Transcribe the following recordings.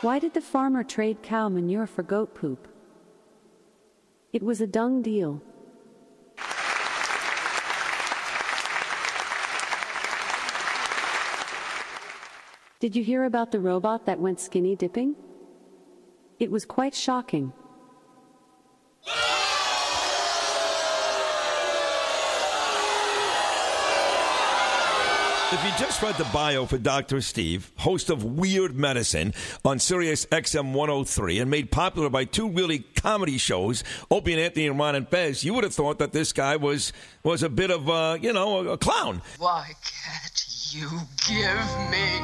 Why did the farmer trade cow manure for goat poop? It was a dung deal. Did you hear about the robot that went skinny dipping? It was quite shocking. If you just read the bio for Dr. Steve, host of Weird Medicine on Sirius XM 103 and made popular by two really comedy shows, Opie and Anthony and Ron and Fez, you would have thought that this guy was was a bit of a, you know, a, a clown. Why can't you give me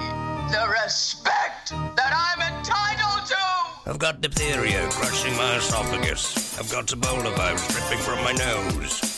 the respect that I'm entitled to? I've got diphtheria crushing my esophagus. I've got Ebola virus dripping from my nose.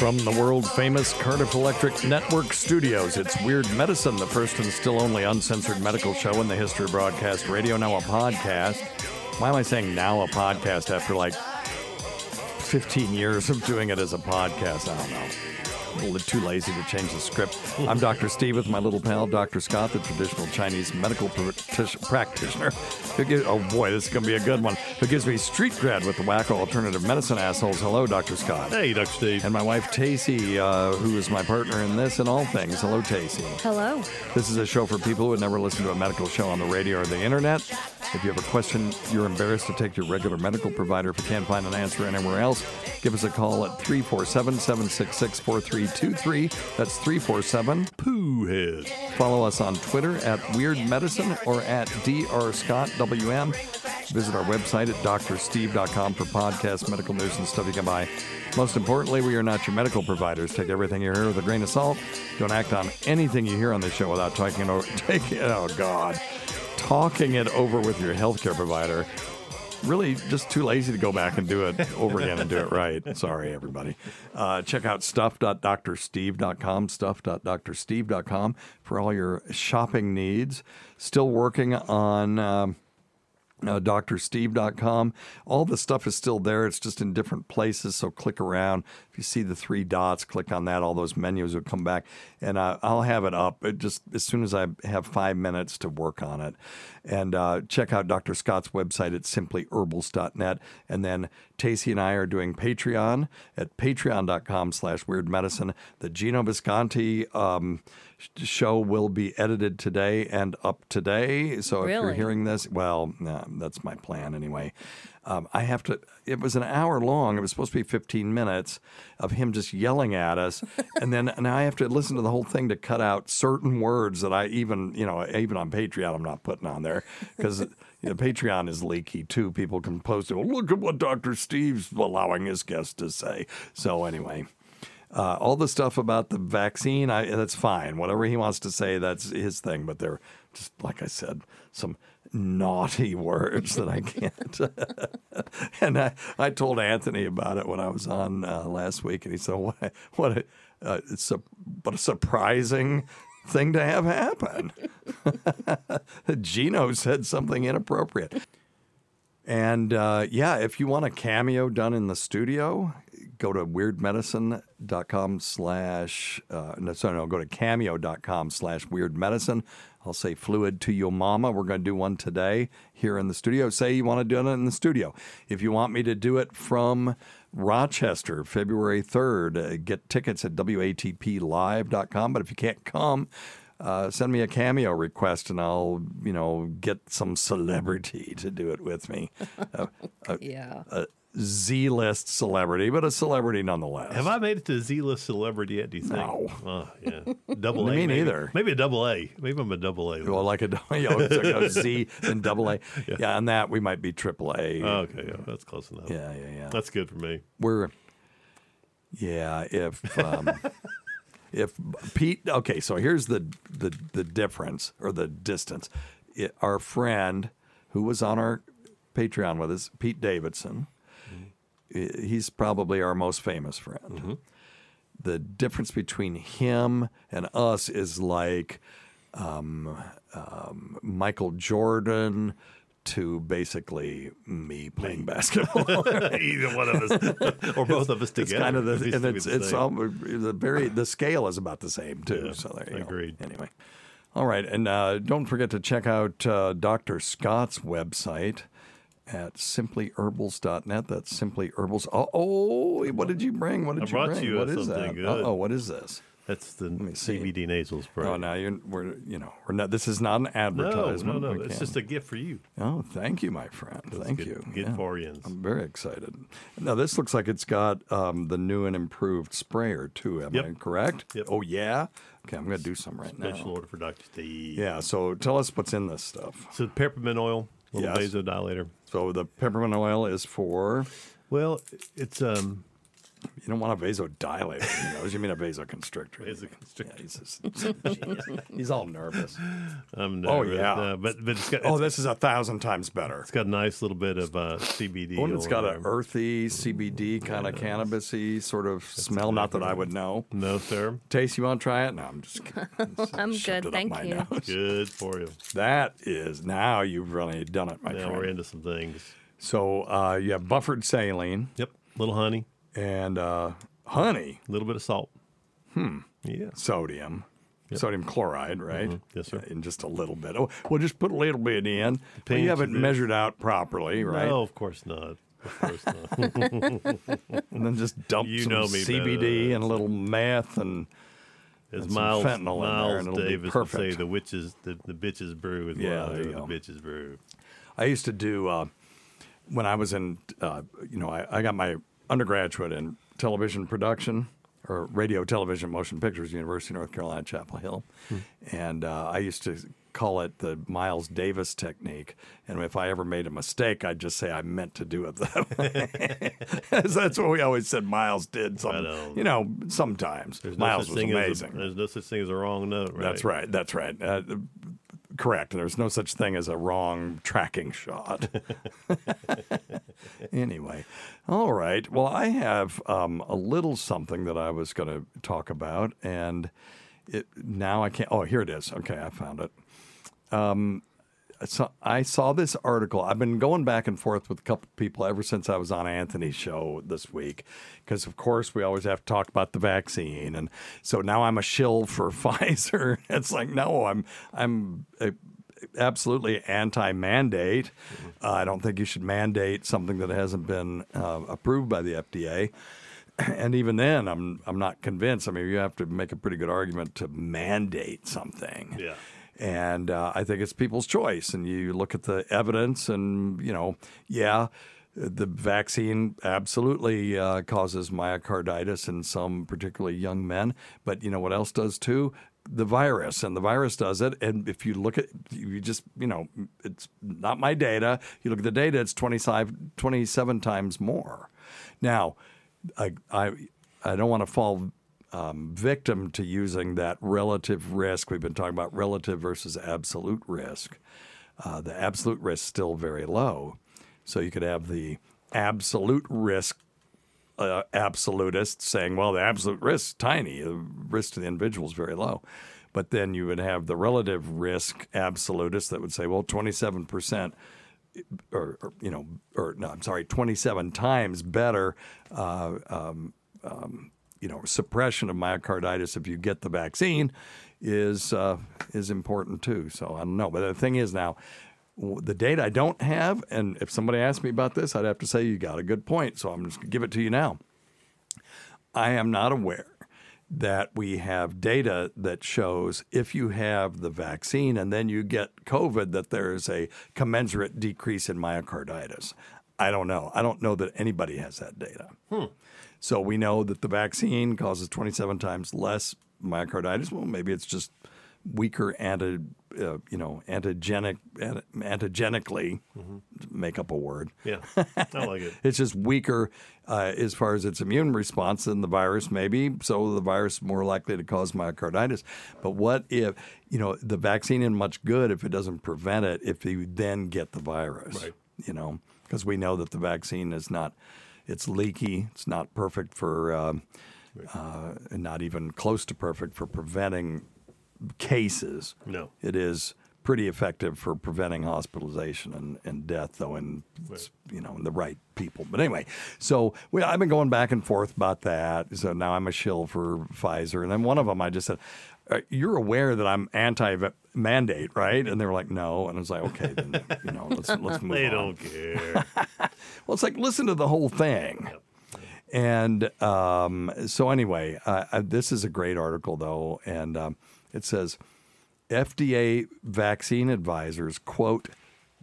From the world famous Cardiff Electric Network studios, it's Weird Medicine, the first and still only uncensored medical show in the history of broadcast radio, now a podcast. Why am I saying now a podcast after like 15 years of doing it as a podcast? I don't know. A little too lazy to change the script. I'm Dr. Steve with my little pal, Dr. Scott, the traditional Chinese medical practi- practitioner. Who gives, oh boy, this is going to be a good one. Who gives me street cred with the wacko alternative medicine assholes. Hello, Dr. Scott. Hey, Dr. Steve. And my wife, Tacey, uh, who is my partner in this and all things. Hello, Tacey. Hello. This is a show for people who have never listened to a medical show on the radio or the internet. If you have a question you're embarrassed to take to your regular medical provider if you can't find an answer anywhere else, give us a call at 347 766 4323. That's 347 Pooh Head. Follow us on Twitter at Weird Medicine or at Dr. Scott WM. Visit our website at drsteve.com for podcasts, medical news, and stuff you can buy. Most importantly, we are not your medical providers. Take everything you hear with a grain of salt. Don't act on anything you hear on this show without talking it over. Taking oh God, talking it over with your healthcare provider. Really, just too lazy to go back and do it over again and do it right. Sorry, everybody. Uh, check out stuff.drsteve.com, stuff.drsteve.com for all your shopping needs. Still working on. Um, uh, drsteve.com. All the stuff is still there. It's just in different places. So click around. If you see the three dots, click on that. All those menus will come back, and uh, I'll have it up it just as soon as I have five minutes to work on it. And uh, check out Dr. Scott's website at simplyherbals.net. And then Tacey and I are doing Patreon at patreon.com slash weird medicine. The Geno Bisconte um, show will be edited today and up today. So if you're hearing this, well, that's my plan anyway. Um, I have to. It was an hour long. It was supposed to be 15 minutes of him just yelling at us, and then now I have to listen to the whole thing to cut out certain words that I even, you know, even on Patreon I'm not putting on there because. Patreon is leaky too. People can post it. Well, look at what Dr. Steve's allowing his guests to say. So anyway, uh, all the stuff about the vaccine, I, that's fine. Whatever he wants to say, that's his thing. But they're just, like I said, some naughty words that I can't. and I, I told Anthony about it when I was on uh, last week, and he said, "What? What? A, uh, it's a what a surprising." Thing to have happen. Geno said something inappropriate. And uh, yeah, if you want a cameo done in the studio, go to weirdmedicine.com slash, uh, no, sorry, no, go to cameo.com slash weirdmedicine. I'll say fluid to your mama. We're going to do one today here in the studio. Say you want to do it in the studio. If you want me to do it from Rochester, February 3rd, uh, get tickets at WATPlive.com. But if you can't come, uh, send me a cameo request and I'll, you know, get some celebrity to do it with me. Uh, Yeah. a Z-list celebrity, but a celebrity nonetheless. Have I made it to Z list celebrity yet? Do you think? No. Oh, yeah. Double A. Me maybe. neither. Maybe a double A. Maybe I'm a double A. Well, like a, you know, like a Z and double A. Yeah. on that we might be triple A. Oh, okay, yeah, that's close enough. Yeah, yeah, yeah. That's good for me. We're, yeah, if um, if Pete, okay, so here's the the the difference or the distance. It, our friend who was on our Patreon with us, Pete Davidson, he's probably our most famous friend. The difference between him and us is like um, um, Michael Jordan to basically me playing basketball. Either one of us, or both of us together. It's kind of the, and it's the it's all, the very the scale is about the same too. Yeah, so there you agreed. go. Anyway, all right, and uh, don't forget to check out uh, Dr. Scott's website at simplyherbals.net. That's simply herbals. Oh, oh, what did you bring? What did I you bring? you, what is something that? Oh, what is this? That's the. CBD nasal spray. Oh, now you're we're you know we're not. This is not an advertisement. no, no. We It's just a gift for you. Oh, thank you, my friend. Thank good- you. good for yous. I'm very excited. Now, this looks like it's got um, the new and improved sprayer, too. Am I correct? Yep. Oh, yeah? Okay, I'm going to do some right Special now. order for Dr. Steve. Yeah, so tell us what's in this stuff. So peppermint oil, little Yes. vasodilator. So the peppermint oil is for, Well, it's um you don't want a vasodilator. You, know, you mean a vasoconstrictor. Vasoconstrictor. Yeah, he's, just, he's all nervous. I'm Oh, yeah. uh, but but it's got Oh, it's- this is a thousand times better. it's got a nice little bit of uh, CBD. Oh, and it's oil got an earthy CBD kind of cannabisy sort of smell. Not that I would know. No, sir. Taste, you want to try it? No, I'm just kidding. I'm good, thank you. nose. Good for you. That is now you've really done it, my Now friend. we're into some things. So uh, you have buffered saline Yep. Little honey, and uh, honey, a little bit of salt. Hmm. Yeah. sodium, sodium chloride, right? Mhm. Yes, sir. In just a little bit. Oh, we'll just put a little bit in. But you haven't it. measured out properly, right? No, of course not. Of course not. And then just dump You some know me better CBD and a little meth and As And some Miles, fentanyl in there, and Davis would say, perfect. the witches, the, the bitches brew is Yeah, what I there do, you the go. bitches brew. I used to do uh, when I was in, uh, you know, I, I got my undergraduate in television production or radio, television, motion pictures, University of North Carolina, Chapel Hill, and uh, I used to call it the Miles Davis technique. And if I ever made a mistake, I'd just say I meant to do it that way. That's what we always said. Miles did something. know. You know, sometimes There's Miles such was as a- amazing. there's no such thing as a wrong note, right? That's right. That's right. Uh, correct. There's no such thing as a wrong tracking shot. anyway, all right. Well, I have um, a little something that I was going to talk about, and it, now I can't. Oh, here it is. Okay, I found it. Um, so I saw this article. I've been going back and forth with a couple people ever since I was on Anthony's show this week, because of course we always have to talk about the vaccine, and so now I'm a shill for Pfizer. It's like no, I'm I'm absolutely anti-mandate. Uh, I don't think you should mandate something that hasn't been uh, approved by the FDA. And even then, I'm I'm not convinced. I mean, you have to make a pretty good argument to mandate something. Yeah. And uh, I think it's people's choice. And you look at the evidence, and, you know, yeah, the vaccine absolutely uh, causes myocarditis in some particularly young men. But you know what else does too? The virus, and the virus does it. And if you look at, you just, you know, it's not my data. You look at the data, it's 25, 27 times more. Now, I, I, I don't want to fall um, victim to using that relative risk. We've been talking about relative versus absolute risk. Uh, the absolute risk is still very low. So you could have the absolute risk uh, absolutist saying, well, the absolute risk is tiny, the risk to the individual is very low. But then you would have the relative risk absolutist that would say, well, 27% or, or you know, or no, I'm sorry, 27 times better, uh, um, um, you know, suppression of myocarditis if you get the vaccine is uh, is important too. So I don't know, but the thing is now. The data I don't have, and if somebody asked me about this, I'd have to say you got a good point. So I'm just to give it to you now. I am not aware that we have data that shows if you have the vaccine and then you get COVID, that there is a commensurate decrease in myocarditis. I don't know. I don't know that anybody has that data. So we know that the vaccine causes 27 times less myocarditis. Well, maybe it's just weaker anti, uh, you know, antigenic, anti- antigenically, make up a word. Yeah. I like it. It's just weaker uh, as far as its immune response than the virus, maybe. So the virus is more likely to cause myocarditis. But what if, you know, the vaccine isn't much good if it doesn't prevent it, if you then get the virus? Right. You know, because we know that the vaccine is not, it's leaky, it's not perfect for, um, uh, not even close to perfect for preventing cases. No. It is pretty effective for preventing hospitalization and, and death, though, in you know in the right people. But anyway, so we, I've been going back and forth about that. So now I'm a shill for Pfizer, and then one of them I just said, "Uh, "You're aware that I'm anti-mandate, right?" And they were like, "No," and I was like, "Okay, then you know, let's let's move They on." don't care. Well, it's like listen to the whole thing. And um, so, anyway, uh, uh, this is a great article, though, and um, it says FDA vaccine advisors quote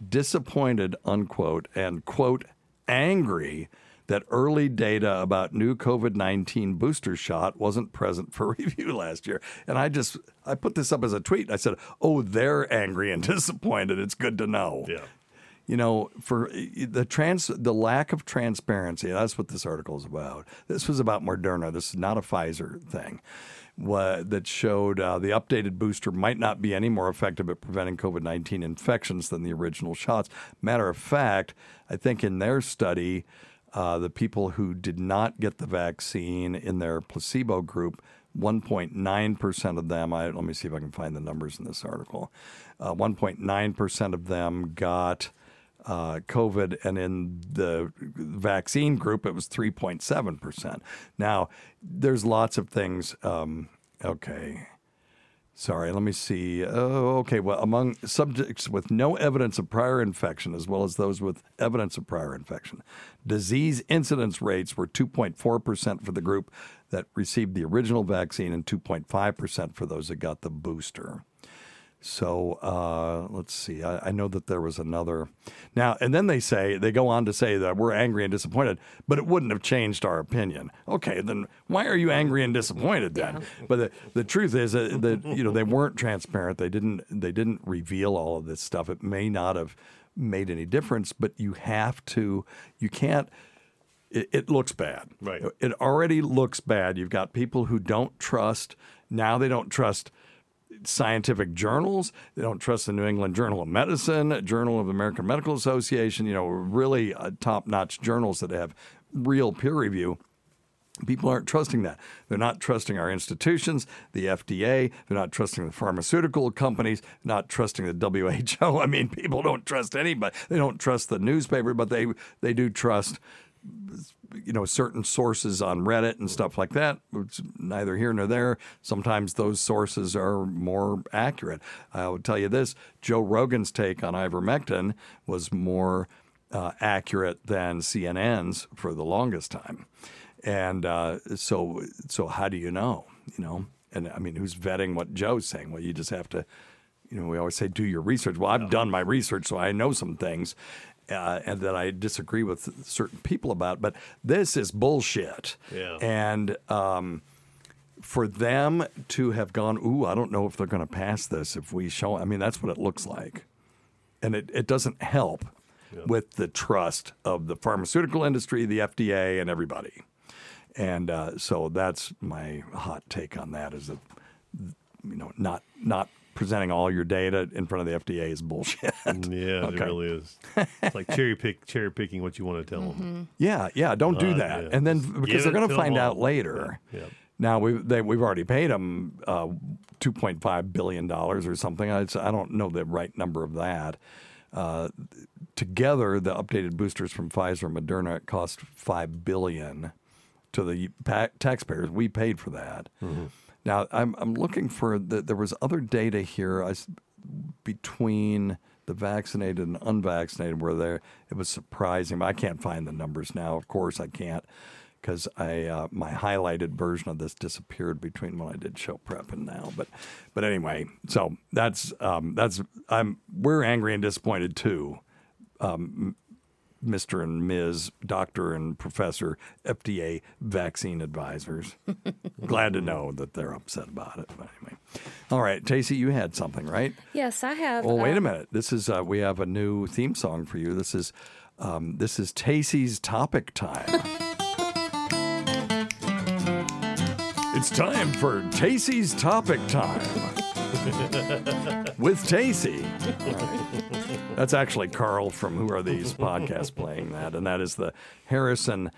disappointed unquote and quote angry that early data about new COVID 19 booster shot wasn't present for review last year. And I just, I put this up as a tweet. I said, oh, they're angry and disappointed. It's good to know yeah. you know, for the trans, the lack of transparency. That's what this article is about. This was about Moderna. This is not a Pfizer thing. What, that showed uh, the updated booster might not be any more effective at preventing COVID 19 infections than the original shots. Matter of fact, I think in their study, uh, the people who did not get the vaccine in their placebo group, 1.9% of them, I, let me see if I can find the numbers in this article, uh, 1.9% of them got uh, COVID, and in the vaccine group, it was 3.7%. Now, there's lots of things. Um, okay. Sorry, let me see. Oh, okay. Well, among subjects with no evidence of prior infection, as well as those with evidence of prior infection, disease incidence rates were 2.4% for the group that received the original vaccine and 2.5% for those that got the booster. So uh, let's see. I, I know that there was another. Now, and then they say, they go on to say that we're angry and disappointed, but it wouldn't have changed our opinion. Okay, then why are you angry and disappointed then? But the, the truth is that, that, you know, they weren't transparent. They didn't, they didn't reveal all of this stuff. It may not have made any difference, but you have to, you can't, it, it looks bad. Right. It already looks bad. You've got people who don't trust, now they don't trust scientific journals. They don't trust the New England Journal of Medicine, Journal of American Medical Association, you know, really uh, top notch journals that have real peer review. People aren't trusting that. They're not trusting our institutions, the FDA. They're not trusting the pharmaceutical companies, not trusting the WHO. I mean, people don't trust anybody. They don't trust the newspaper, but they they do trust you know certain sources on Reddit and stuff like that. It's neither here nor there. Sometimes those sources are more accurate. I would tell you this: Joe Rogan's take on ivermectin was more uh, accurate than CNN's for the longest time. And uh, so, so how do you know? You know, and I mean, who's vetting what Joe's saying? Well, you just have to. You know, we always say do your research. Well, I've done my research, so I know some things, uh, and that I disagree with certain people about. But this is bullshit. Yeah. And um, for them to have gone, ooh, I don't know if they're going to pass this if we show. I mean, that's what it looks like, and it, it doesn't help with the trust of the pharmaceutical industry, the FDA, and everybody. And uh, so that's my hot take on that: is that you know not not presenting all your data in front of the FDA is bullshit. Yeah, Okay. it really is. It's like cherry pick, cherry picking what you want to tell them. Yeah, yeah. Don't do Uh, that. yeah. And then Just because they're going to find out later. Yeah, yeah. Now we they, we've already paid them uh, two point five billion dollars or something. I, I don't know the right number of that. Uh, together, the updated boosters from Pfizer and Moderna cost five billion to the pa- taxpayers. We paid for that. Now I'm I'm looking for the, there was other data here I between the vaccinated and unvaccinated where there it was surprising. I can't find the numbers now. Of course I can't because I uh, my highlighted version of this disappeared between when I did show prep and now. But but anyway, so that's um, that's I'm we're angry and disappointed too. Um, Mr. and Ms. Doctor and Professor FDA vaccine advisors. Glad to know that they're upset about it. But anyway, all right, Tacey, you had something, right? Yes, I have. Well, wait uh, a minute. This is uh, we have a new theme song for you. This is um, this is Tacey's topic time. It's time for Tacey's topic time with Tacey. All right. That's actually Carl from Who Are These podcast playing that, and that is the Harrison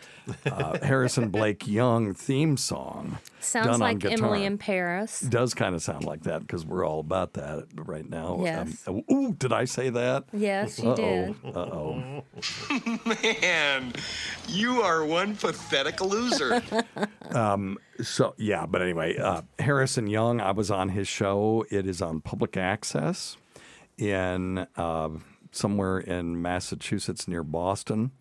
uh, Harrison Blake Young theme song. Sounds done on like guitar. Emily in Paris. Does kind of sound like that because we're all about that right now. Yes. Um, ooh, did I say that? Yes, you did. Uh oh. Man, you are one pathetic loser. So yeah, but anyway, uh, Harrison Young. I was on his show. It is on public access in uh, somewhere in Massachusetts near Boston,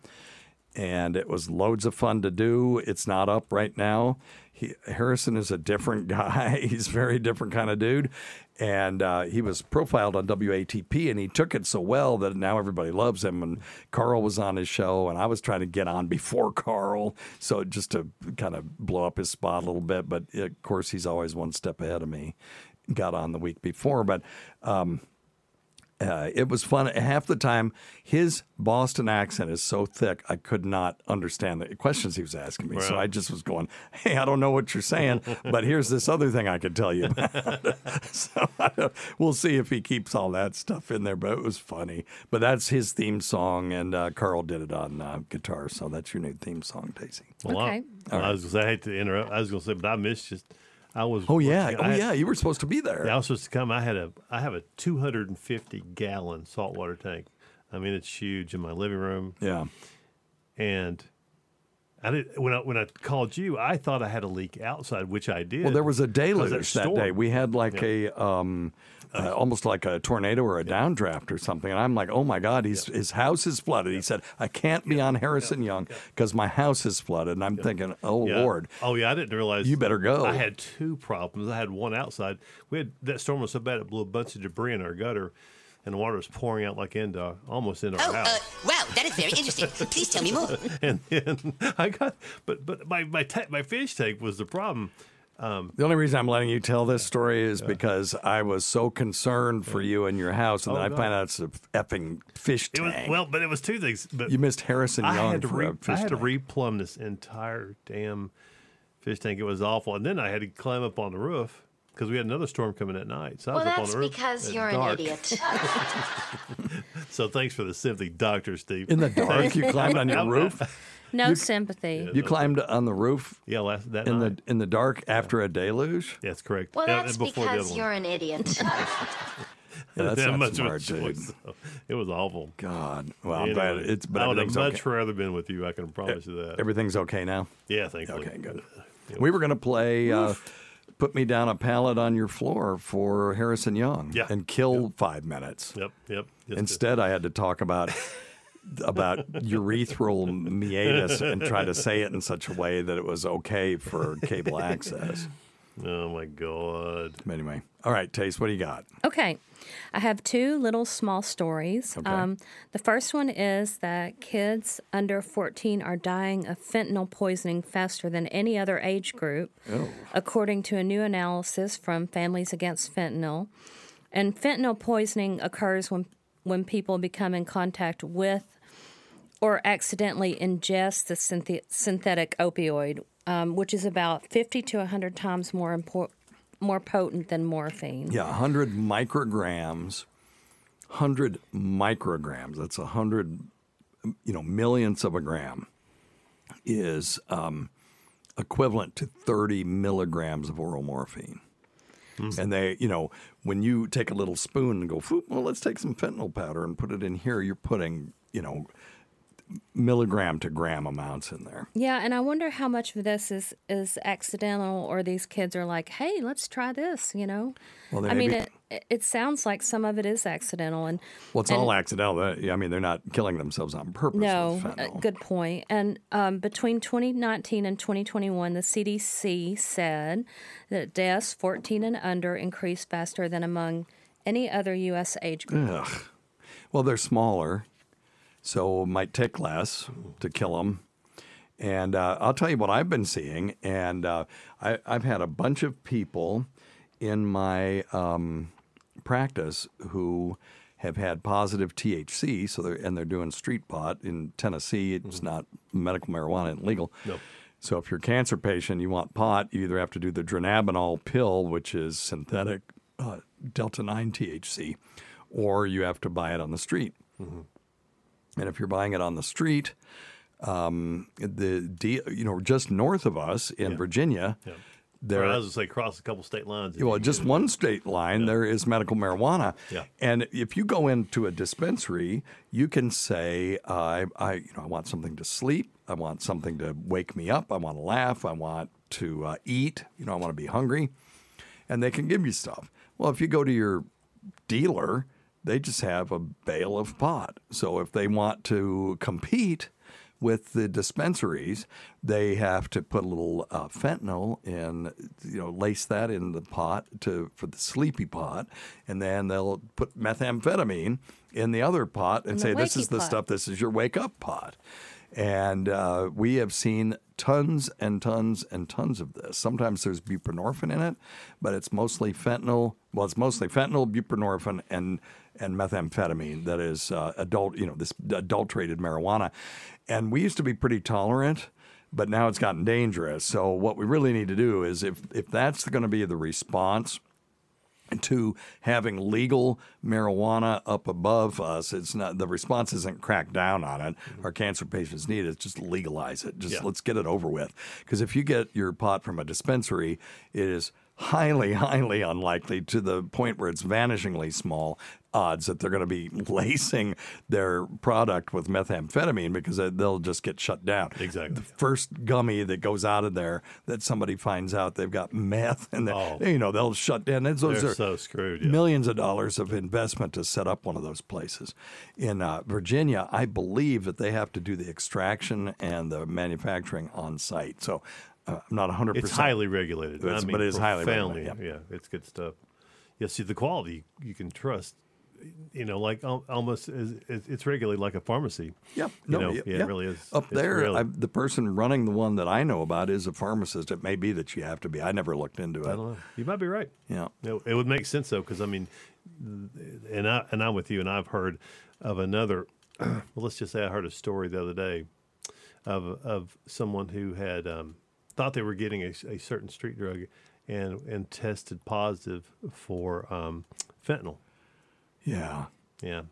and it was loads of fun to do. It's not up right now. He, Harrison is a different guy. He's a very different kind of dude, and uh, he was profiled on WATP, and he took it so well that now everybody loves him. And Carl was on his show, and I was trying to get on before Carl, so just to kind of blow up his spot a little bit. But of course, he's always one step ahead of me. Got on the week before, but um, uh, it was fun. Half the time, his Boston accent is so thick, I could not understand the questions he was asking me. So I just was going, "Hey, I don't know what you're saying, but here's this other thing I could tell you." About. so we'll see if he keeps all that stuff in there. But it was funny. But that's his theme song, and uh, Carl did it on uh, guitar. So that's your new theme song, Daisy. Well, I- Okay. I, was gonna say, I hate to interrupt. I was going to say, but I missed just. I was. Oh yeah, I oh had- yeah, you were supposed to be there. Yeah, I was supposed to come. I had a. I have a 250 gallon saltwater tank. I mean, it's huge in my living room, yeah. and I did when I when I called you. I thought I had a leak outside, which I did. Well, there was a deluge that day. We had like Yeah. a um, uh, almost like a tornado or a downdraft or something. And I'm like, oh my God, he's, his house is flooded. He said, I can't be on Harrison Young because my house is flooded. And I'm thinking, oh Yeah. Lord. Oh yeah, I didn't realize. You better go. I had two problems. I had one outside. We had that storm was so bad it blew a bunch of debris in our gutter, and the water was pouring out like into almost into our Oh, uh, house. wow, that is very interesting. Please tell me more. and then I got, but but my my ta- my fish tank was the problem. Um, The only reason I'm letting you tell this story is because I was so concerned for you and your house, and Oh, then I God. find out it's a effing fish it was tank. well, but it was two things. But you missed Harrison I Young had to for re- a fish I had to replumb this entire damn fish tank. It was awful, and then I had to climb up on the roof because we had another storm coming at night. So I Well, was up on that's the roof. because you're an idiot. So thanks for the sympathy, Doctor Steve. In the dark, you climbed on your roof. No You- sympathy. You climbed on the roof. Yeah, last that in night. the in the dark after a deluge. That's correct. Well, that's because you're an idiot. Yeah, that's That not much of a smart, dude. choice. It was awful. God. Well, I'm Anyway, glad it's. But I would have much okay. rather been with you. I can promise you that. Everything's okay now. Yeah, thankfully. Okay, good. We were going to play uh, "Put Me Down a Pallet on Your Floor" for Harrison Young, Yeah. and kill five minutes. Yep, yep. Just to- Instead, I had to talk about about urethral meatus and try to say it in such a way that it was okay for cable access. Oh my god. Anyway, all right, Taste, what do you got? Okay. I have two little small stories. Okay. Um, the first one is that kids under 14 are dying of fentanyl poisoning faster than any other age group, Oh. according to a new analysis from Families Against Fentanyl. And fentanyl poisoning occurs when, when people become in contact with or accidentally ingest the synth- synthetic opioid, um, which is about 50 to 100 times more impor- more potent than morphine. Yeah, 100 micrograms. 100 micrograms. That's 100, you know, millionths of a gram is um, equivalent to 30 milligrams of oral morphine. And they, you know, when you take a little spoon and go, "Phoop, well, let's take some fentanyl powder and put it in here, you're putting, you know, milligram to gram amounts in there. Yeah, and I wonder how much of this is is accidental, or these kids are like, "Hey, let's try this," you know. Well, I mean, be- it it- sounds like some of it is accidental, and Well, it's and- all accidental. I mean, they're not killing themselves on purpose. No, uh, good point. And um, between 2019 and 2021, the CDC said that deaths 14 and under increased faster than among any other U.S. age group. Ugh. Well, they're smaller, so it might take less to kill them. And uh, I'll tell you what I've been seeing, and uh, I, I've had a bunch of people in my um, practice who have had positive THC, so they're and they're doing street pot in Tennessee. It's not medical marijuana and legal. No. So if you're a cancer patient, you want pot, you either have to do the dronabinol pill, which is synthetic uh, delta 9 THC, or you have to buy it on the street. And if you're buying it on the street, um, the you know just north of us in Virginia, there Or I was going to say cross a couple state lines. well, just one state line, there is medical marijuana. Yeah. And if you go into a dispensary, you can say, uh, I, I, you know, I want something to sleep. I want something to wake me up. I want to laugh. I want to uh, eat. You know, I want to be hungry. And they can give you stuff. Well, if you go to your dealer, they just have a bale of pot. So if they want to compete with the dispensaries, they have to put a little uh, fentanyl in, you know, lace that in the pot to for the sleepy pot, and then they'll put methamphetamine in the other pot and the say, "This is the pot." stuff. This is your wake up pot." And uh, we have seen tons and tons and tons of this. Sometimes there's buprenorphine in it, but it's mostly fentanyl. Well, it's mostly fentanyl, buprenorphine, and and methamphetamine that is uh, adult, you know, this adulterated marijuana. And we used to be pretty tolerant, but now it's gotten dangerous. So what we really need to do is, if if that's going to be the response to having legal marijuana up above us. It's not the response isn't crack down on it. Mm-hmm. Our cancer patients need it. Just legalize it. Just Yeah. let's get it over with. Because if you get your pot from a dispensary, it is highly, highly unlikely to the point where it's vanishingly small odds that they're going to be lacing their product with methamphetamine because they- they'll just get shut down. Exactly. The first gummy that goes out of there that somebody finds out they've got meth and Oh. you know they'll shut down. And those They're are so screwed. Yeah. millions of dollars of investment to set up one of those places. In uh, Virginia, I believe that they have to do the extraction and the manufacturing on site. So uh, I'm not 100%. It's highly regulated. It's- I mean, but it is highly regulated, Yeah, it's good stuff. Yeah, see, the quality you can trust. You know, like almost is, it's it's regulated like a pharmacy. You No, know, yeah, yeah, yeah. it really is. Up there, really- I, the person running the one that I know about is a pharmacist. It may be that you have to be. I never looked into it. I don't know. You might be right. Yeah. It, it would make sense though, because I mean, and I and I'm with you, and I've heard of another. well, let's just say I heard a story the other day of of someone who had um, thought they were getting a, a certain street drug, and and tested positive for um, fentanyl. Yeah. Yeah.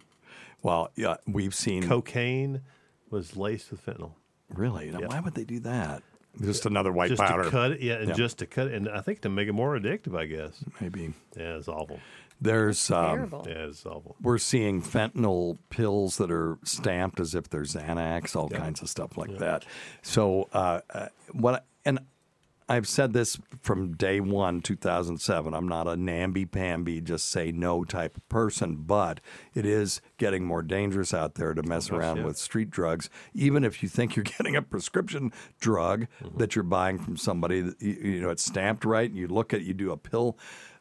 Well, yeah, we've seen cocaine was laced with fentanyl. Really? Now, Yep. why would they do that? Just another white just powder. to cut it, yeah, and Yeah. just to cut it, and I think to make it more addictive. I guess maybe. Yeah, it's awful. There's um, Terrible. Yeah, it's awful. we're seeing fentanyl pills that are stamped as if they're Xanax, all kinds of stuff like that. So uh, uh, what? I- and I've said this from day one, 2007. I'm not a namby-pamby, just say no type of person, but it is getting more dangerous out there to mess gosh, around yeah. with street drugs. Even if you think you're getting a prescription drug that you're buying from somebody, that, you, you know, it's stamped right, and you look at, you do a pill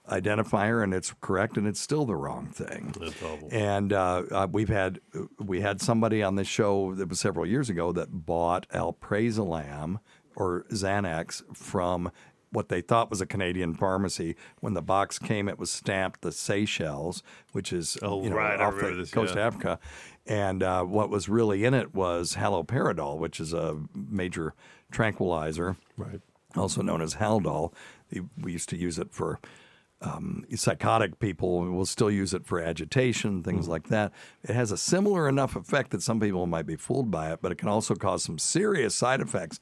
identifier, and it's correct, and it's still the wrong thing. And uh, uh, we've had we had somebody on this show that was several years ago that bought alprazolam or Xanax from what they thought was a Canadian pharmacy. When the box came, it was stamped the Seychelles, which is Oh, you know, right, off the this, coast yeah. of Africa. And uh, what was really in it was haloperidol, which is a major tranquilizer, right? Also known as Haldol. We used to use it for um, psychotic people will still use it for agitation, things like that. It has a similar enough effect that some people might be fooled by it, but it can also cause some serious side effects.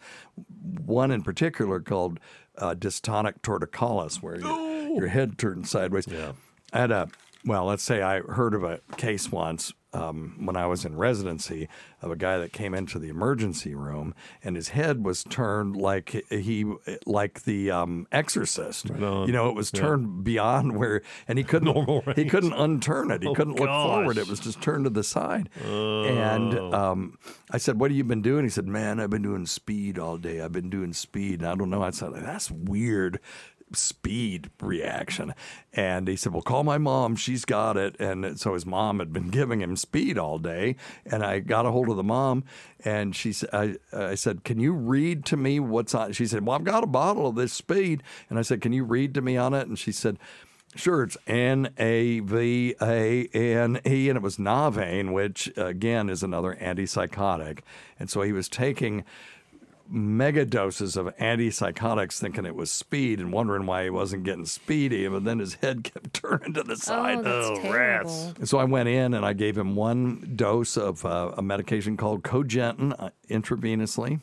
One in particular called uh, dystonic torticollis, where your, your head turns sideways. Yeah. I had a, well, let's say I heard of a case once um, when I was in residency of a guy that came into the emergency room and his head was turned like he, like the um, exorcist. on. You know, it was Yeah. turned beyond where, and he couldn't, Normal he couldn't unturn it. He Oh, couldn't look forward. It was just turned to the side. And Oh. um, I said, "What have you been doing?" He said, "Man, I've been doing speed all day. I've been doing speed." And I don't know. I said, "That's weird." Speed reaction, and he said, "Well, call my mom. She's got it." And so his mom had been giving him speed all day, and I got a hold of the mom, and she said, I, "I said, can you read to me what's on?" She said, "Well, I've got a bottle of this speed," and I said, "Can you read to me on it?" And she said. Sure, it's N A V A N E, and it was Navane, which again is another antipsychotic. And so he was taking mega doses of antipsychotics, thinking it was speed, and wondering why he wasn't getting speedy. But then his head kept turning to the side. that's Oh, terrible. And so I went in and I gave him one dose of uh, a medication called Cogentin uh, intravenously.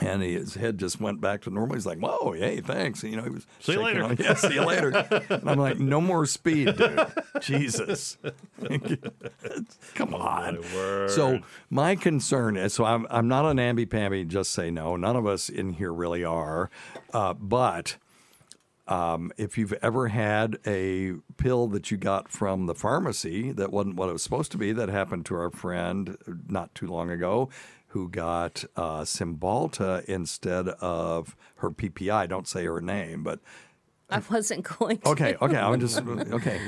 And he, his head just went back to normal. He's like, "Whoa, hey, thanks." And, you know, he was See you later. on- Yeah, see you later. and I'm like, "No more speed, dude. Jesus, come on." So my concern is, so I'm I'm not an amby pamby. Just say no. None of us in here really are, uh, but. Um, if you've ever had a pill that you got from the pharmacy that wasn't what it was supposed to be, that happened to our friend not too long ago who got uh, Cymbalta instead of her PPI. Don't say her name, but I wasn't going to. okay, okay. I'm just okay.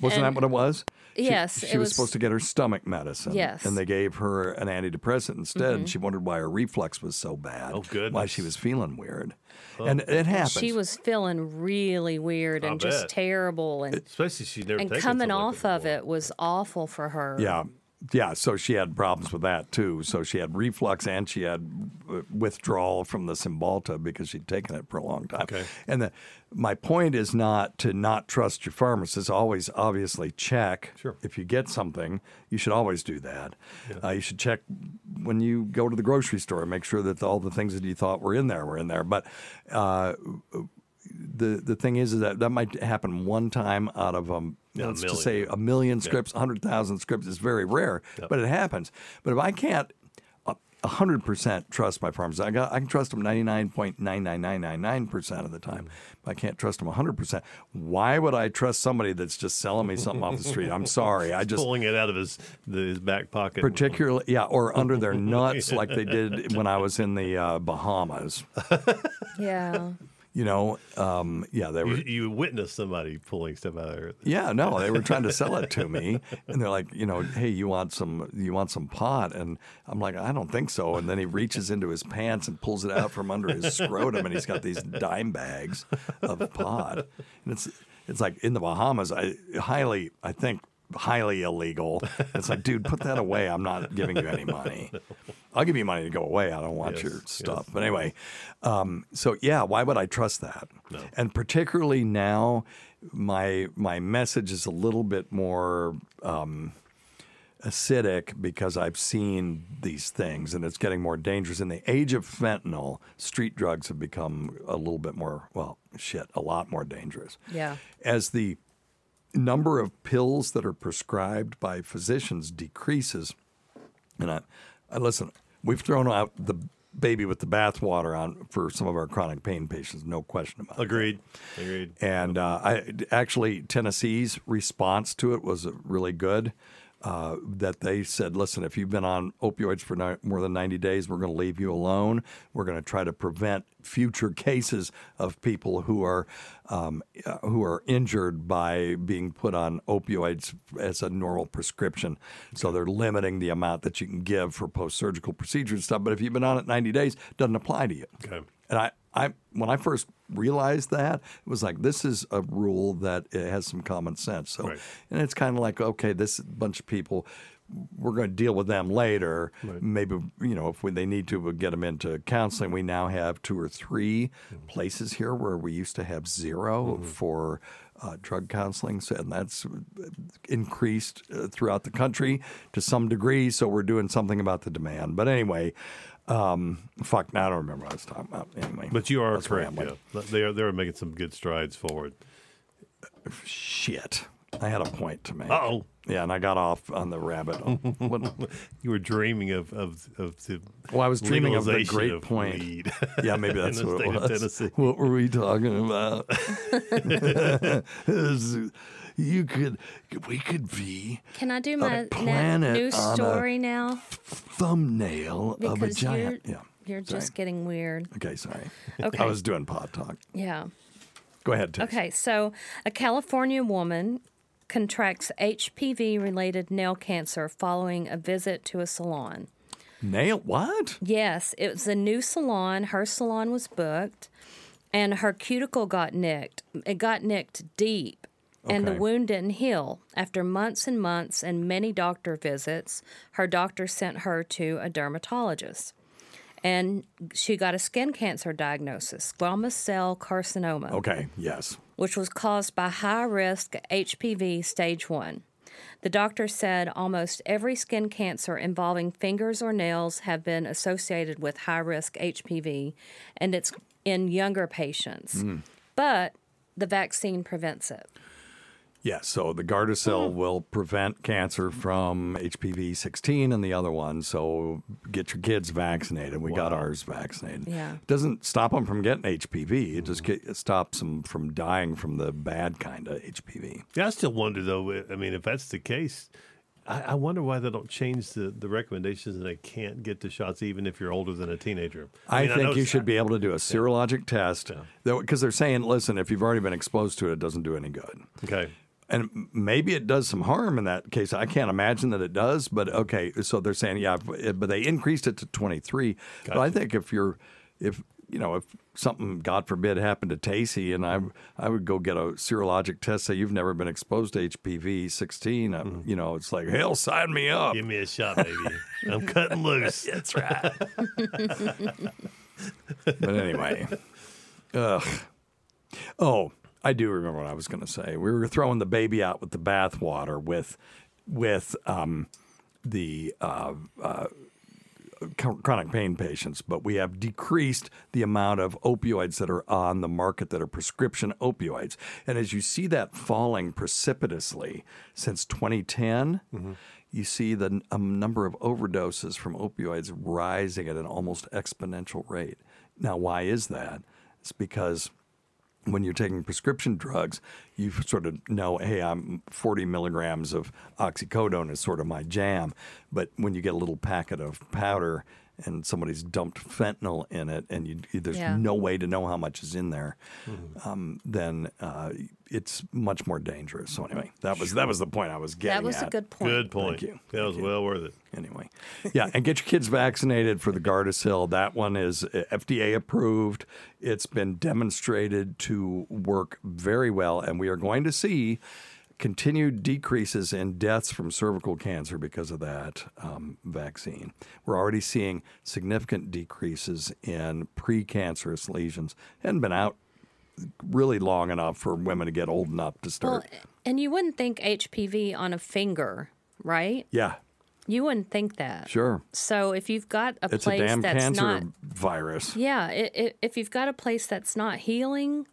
Wasn't that what it was? She- Yes, she, it was, was- supposed to get her stomach medicine. Yes. and they gave her an antidepressant instead. Mhm. And she wondered why her reflux was so bad. Oh, goodness. Why she was feeling weird, Oh. and it happened. She was feeling really weird I and just terrible, and Especially she never and taken coming something like off of it was awful for her. Yeah. Yeah, so she had problems with that too. So she had reflux and she had uh, withdrawal from the Cymbalta because she'd taken it for a long time. Okay. And the, my point is not to not trust your pharmacist. Always, obviously, check. Sure. If you get something, you should always do that. Uh, you should check when you go to the grocery store. Make sure that all the things that you thought were in there were in there. But uh, the the thing is, is that that might happen one time out of um, Yeah, a let's just say a million Yeah. scripts, hundred thousand scripts is very rare, Yep. but it happens. But if I can't a hundred percent trust my pharmacist, I got I can trust them ninety nine point nine nine nine nine nine percent of the time. But I can't trust them hundred percent. Why would I trust somebody that's just selling me something off the street? I'm sorry, I just pulling it out of his the, his back pocket. particularly yeah, or under their nuts like they did when I was in the uh, Bahamas. Yeah. You know, um, yeah, they were. You, you witnessed somebody pulling stuff out of there. Yeah, no, they were trying to sell it to me, and they're like, you know, hey, you want some, you want some pot, and I'm like, I don't think so. And then he reaches into his pants and pulls it out from under his scrotum, and he's got these dime bags of pot, and it's it's like in the Bahamas, I highly, I think highly illegal. It's like, dude, put that away. I'm not giving you any money. I'll give you money to go away. I don't want Yes, your yes. stuff. But anyway, um, so yeah, why would I trust that? And particularly now, my my message is a little bit more um, acidic because I've seen these things, and it's getting more dangerous. In the age of fentanyl, street drugs have become a little bit more well, shit, a lot more dangerous Yeah. as the number of pills that are prescribed by physicians decreases, and I, I listen, we've thrown out the baby with the bathwater on for some of our chronic pain patients, no question about it. Agreed. Agreed. And uh, I actually Tennessee's response to it was really good. Uh, that they said, listen, if you've been on opioids for ni- more than 90 days, we're going to leave you alone. We're going to try to prevent future cases of people who are um, uh, who are injured by being put on opioids as a normal prescription. So they're limiting the amount that you can give for post surgical procedures and stuff. But if you've been on it 90 days, it doesn't apply to you. Okay. And I, I, when I first realized that, it was like this is a rule that has some common sense. So, Right. and it's kind of like okay, this bunch of people, we're going to deal with them later. Maybe you know if we, they need to, we'll get them into counseling. We now have two or 3 Mm-hmm. places here where we used to have 0 for. Uh, drug counseling, so, and that's increased uh, throughout the country to some degree. So we're doing something about the demand. But anyway, um, fuck, now I don't remember what I was talking about. Anyway, But you are correct. Yeah. They are they're making some good strides forward. Shit. I had a point to make. Uh-oh. Yeah, and I got off on the rabbit. You were dreaming of of, of the well, I was dreaming of the great of point. weed Yeah, maybe that's what it was. What were we talking about? you could, we could be Can I do my planet a story now? thumbnail of a giant. you're, Yeah. you're sorry. just getting weird. Okay, sorry. Okay. I was doing pod talk. Yeah. Go ahead, Tish. Okay, so a California woman contracts HPV related nail cancer following a visit to a salon. Nail what? Yes, it was a new salon. Her salon was booked, and her cuticle got nicked. It got nicked deep, and the wound didn't heal. After months and months and many doctor visits, her doctor sent her to a dermatologist. And she got a skin cancer diagnosis, squamous cell carcinoma Okay, yes. which was caused by high risk HPV stage 1. The doctor said almost every skin cancer involving fingers or nails have been associated with high risk HPV, and it's in younger patients. Mm. But the vaccine prevents it. Yeah, so the Gardasil Hmm. will prevent cancer from HPV 16 and the other one. So get your kids vaccinated. We got ours vaccinated. Yeah. Doesn't stop them from getting HPV. It just get, it stops them from dying from the bad kind of HPV. Yeah, I still wonder though. I mean, if that's the case, I, I wonder why they don't change the, the recommendations and they can't get the shots even if you're older than a teenager. I, mean, think know you should be able to do a serologic test because they're saying, listen, if you've already been exposed to it, it doesn't do any good. Okay. And maybe it does some harm in that case. I can't imagine that it does, but okay. So they're saying, yeah, but but they increased it to 23. But I think if you're, if, you know, if something, God forbid, happened to Tacey and I, I would go get a serologic test, say you've never been exposed to HPV 16, uh, you know, it's like, hell, sign me up. Give me a shot, baby. I'm cutting loose. That's right. but anyway, ugh. Oh, I do remember what I was going to say. We were throwing the baby out with the bathwater with, with um, the uh, uh, chronic pain patients, but we have decreased the amount of opioids that are on the market that are prescription opioids. And as you see that falling precipitously since 2010, you see the um, number of overdoses from opioids rising at an almost exponential rate. Now, why is that? It's because when you're taking prescription drugs, you sort of know, hey, I'm 40 milligrams of oxycodone is sort of my jam. But when you get a little packet of powder and somebody's dumped fentanyl in it, and you, there's Yeah. no way to know how much is in there, um, then uh, it's much more dangerous. So anyway, that was that was the point I was getting. That was a good point. Good point. Thank you. That was well worth it. Anyway, yeah, and get your kids vaccinated for the Gardasil. That one is uh, FDA approved. It's been demonstrated to work very well, and we are going to see continued decreases in deaths from cervical cancer because of that um, vaccine. We're already seeing significant decreases in precancerous lesions. Hadn't been out really long enough for women to get old enough to Well, start. and you wouldn't think HPV on a finger, right? yeah, You wouldn't think that. sure. So if you've got a It's a place damn that's cancer not, virus. yeah, i i if you've got a place that's not healing,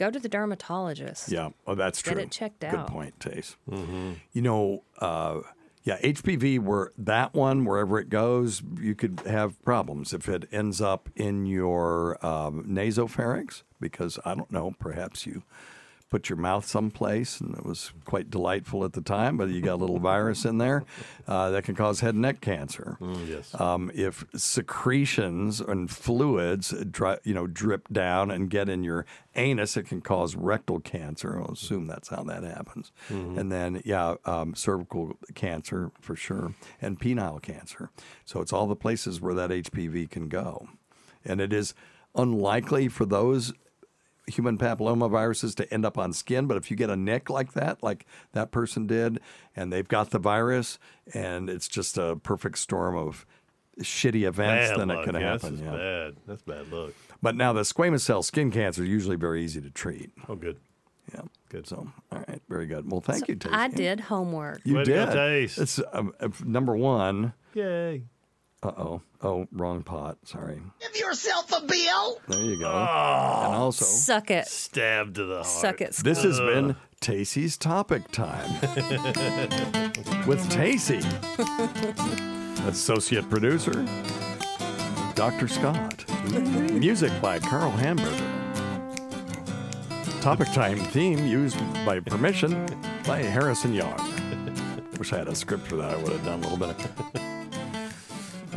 go to the dermatologist. Yeah, well, that's true. Get it checked Good out. Good point, Tace. You know, uh, yeah, HPV, where that one, wherever it goes, you could have problems if it ends up in your um, nasopharynx, because I don't know, perhaps you put your mouth someplace and it was quite delightful at the time, but you got a little virus in there uh, that can cause head and neck cancer. yes. Um, if secretions and fluids, dri- you know, drip down and get in your anus, it can cause rectal cancer. I'll assume that's how that happens. And then, yeah, um, cervical cancer for sure, and penile cancer. So it's all the places where that HPV can go, and it is unlikely for those human papillomaviruses to end up on skin. But if you get a nick like that, like that person did, and they've got the virus, and it's just a perfect storm of shitty events, Bad then luck. it can yeah, happen. That's Yeah. bad. That's bad luck. But now the squamous cell skin cancer is usually very easy to treat. Oh, good. Yeah. Good. So, all right, very good. Well, thank you, Tace. I did homework. You Way to go, did. Tace. It's um, uh, number one. Yay. Uh oh. Oh, wrong pot. Sorry. Give yourself a bill. There you go. Oh. and also, Suck it. Stabbed to the heart. Suck it. this has been Tacey's topic time with Tacey, associate producer Dr. Scott, music by Carl Hamburger. Topic time theme used by permission by Harrison Young. Wish I had a script for that. I would have done a little bit. Of...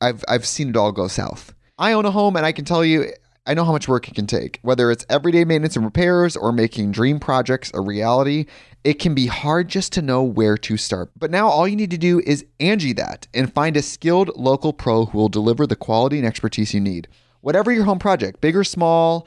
I've I've seen it all go south. I own a home, and I can tell you, I know how much work it can take. Whether it's everyday maintenance and repairs or making dream projects a reality, it can be hard just to know where to start. But now all you need to do is Angi that and find a skilled local pro who will deliver the quality and expertise you need. Whatever your home project, big or small,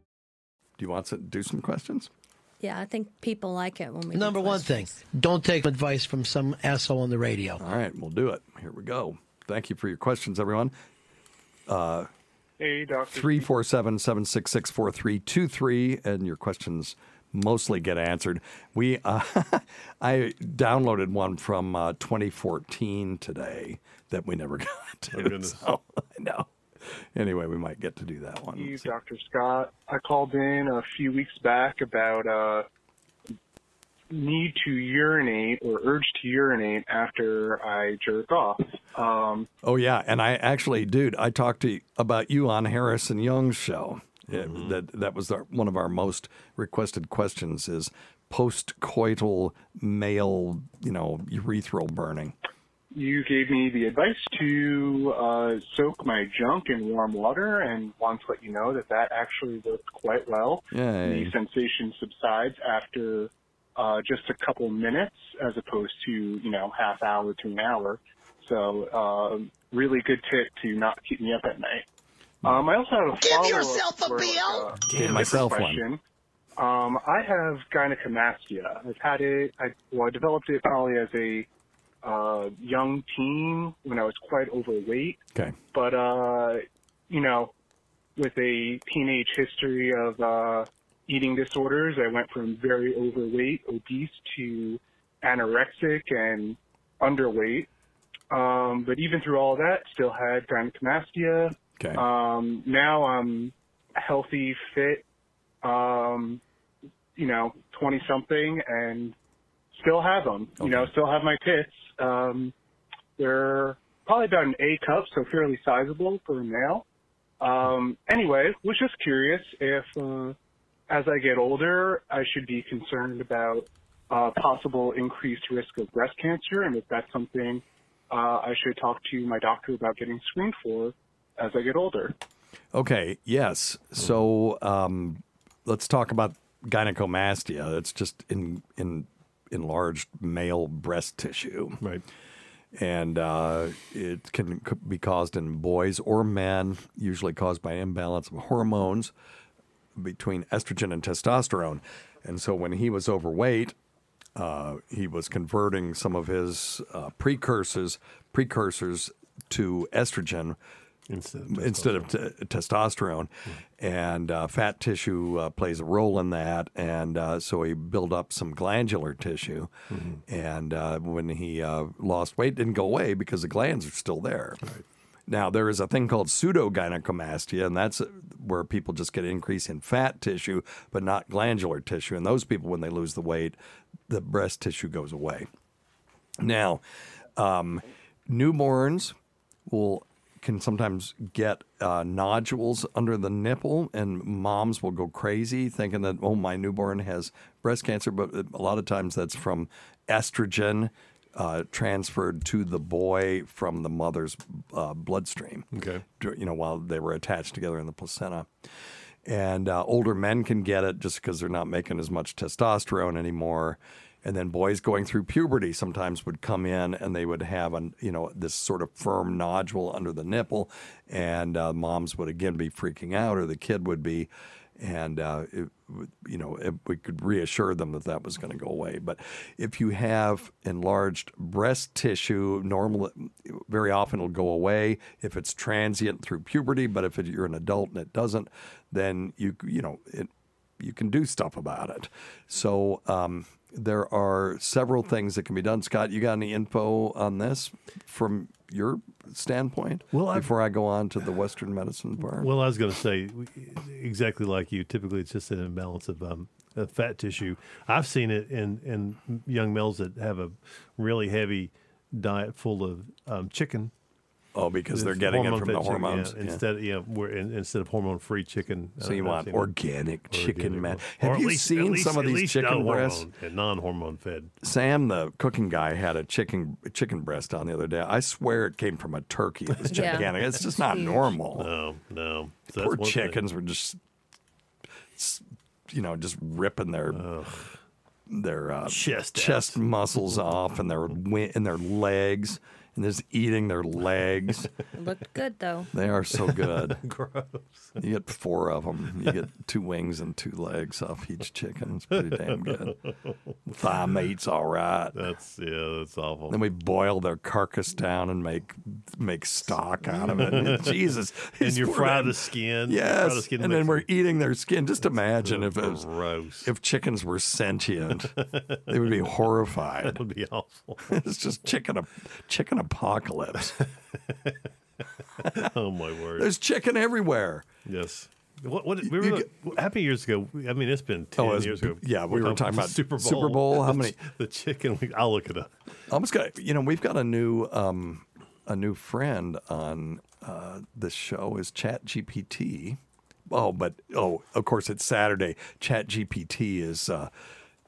Do you want to do some questions? Yeah, I think people like it when we. Number one thing, don't take advice from some asshole on the radio. All right, we'll do it. Here we go. Thank you for your questions, everyone. Uh, Hey, Doctor. 347 766 4323, and your questions mostly get answered. We, uh, I downloaded one from uh, 2014 today that we never got to. goodness. so, I know. Anyway, we might get to do that one. You, Dr. Scott. I called in a few weeks back about uh, need to urinate or urge to urinate after I jerk off. Um, Oh yeah, and I actually, dude, I talked to you about you on Harrison Young's show. Yeah, that that was our, one of our most requested questions is postcoital male, you know, urethral burning. You gave me the advice to uh, soak my junk in warm water and want to let you know that that actually worked quite well. Yay. The sensation subsides after uh, just a couple minutes as opposed to, you know, half hour to an hour. So, uh, really good tip to not keep me up at night. Um, I also have a Give follow-up yourself a for, bill. uh, Give different myself one. question. Um, I have gynecomastia. I've had it. I, well, I developed it probably as a uh, young teen when I was quite overweight. Okay. But uh, you know, with a teenage history of uh, eating disorders, I went from very overweight, obese to anorexic and underweight. Um, but even through all that, still had gynecomastia. Okay. Um, now I'm healthy, fit, um, you know, 20 something and still have them, you know, still have my tits. Um, they're probably about an A cup, so fairly sizable for a male. Um, anyway, was just curious if, uh, as I get older, I should be concerned about uh, possible increased risk of breast cancer, and if that's something uh, I should talk to my doctor about getting screened for as I get older. Okay. Yes. So um, let's talk about gynecomastia. It's just in in enlarged male breast tissue. Right. And uh, it can be caused in boys or men, usually caused by imbalance of hormones between estrogen and testosterone. And so when he was overweight, uh, he was converting some of his uh, precursors precursors to estrogen instead of instead of t- testosterone, and uh, fat tissue uh, plays a role in that, and uh, so he built up some glandular tissue, and uh, when he uh, lost weight, it didn't go away because the glands are still there. Now there is a thing called pseudogynecomastia, and that's uh, where people just get an increase in fat tissue, but not glandular tissue. And those people, when they lose the weight, the breast tissue goes away. Now, um, newborns will can sometimes get uh, nodules under the nipple, and moms will go crazy thinking that oh my newborn has breast cancer, but a lot of times that's from estrogen uh, transferred to the boy from the mother's uh, bloodstream. Okay. You know, while they were attached together in the placenta. And uh, older men can get it just because they're not making as much testosterone anymore. And then boys going through puberty sometimes would come in and they would have an you know this sort of firm nodule under the nipple, and uh, moms would again be freaking out, or the kid would be, and uh, it, you know it, we could reassure them that that was going to go away. But if you have enlarged breast tissue, normal very often it'll go away if it's transient through puberty. But if it, you're an adult and it doesn't, then you you know it you can do stuff about it. So um, there are several things that can be done. Scott, you got any info on this from your standpoint? Well, I've- before I go on to the Western medicine part. Well, I was going to say exactly like you. Typically, it's just an imbalance of um, of fat tissue. I've seen it in in young males that have a really heavy diet full of um, chicken. Oh, because they're getting it from hormone-fed the chicken, hormones, yeah, yeah. Instead, yeah, we're in, instead of hormone free chicken. So you want seen it. organic chicken, man. Have you least- seen least- some of these chicken breasts? and non-hormone fed. Sam, the cooking guy, had a chicken chicken breast on the other day. I swear it came from a turkey. It was Yeah. gigantic. It's just not normal. No, no. So Poor that's one thing. chickens were just, you know, just ripping their their uh, Chest chest muscles off and their and their legs, and just eating their legs. It looked good though. They are so good. Gross. You get four of them. You get two wings and two legs off each chicken. It's pretty damn good. Thigh meat's all right. That's yeah, that's awful. Then we boil their carcass down and make make stock out of it. Jesus, And you fry the skin. Yes, the skin to and then we're eating their skin. Just imagine if it was, gross. if chickens were sentient, they would be horrified. That would be awful. it's just chicken a chicken apocalypse. oh my word! There's chicken everywhere. Yes. What, what we were happy years ago. I mean, it's been ten Oh, years ago. yeah, we were talking about Super Bowl. Super Bowl. How The many- The chicken. We, I'll look it up. Almost got you know we've got a new um, a new friend on uh, this show is Chat GPT. Oh, but oh, of course it's Saturday. Chat GPT is uh,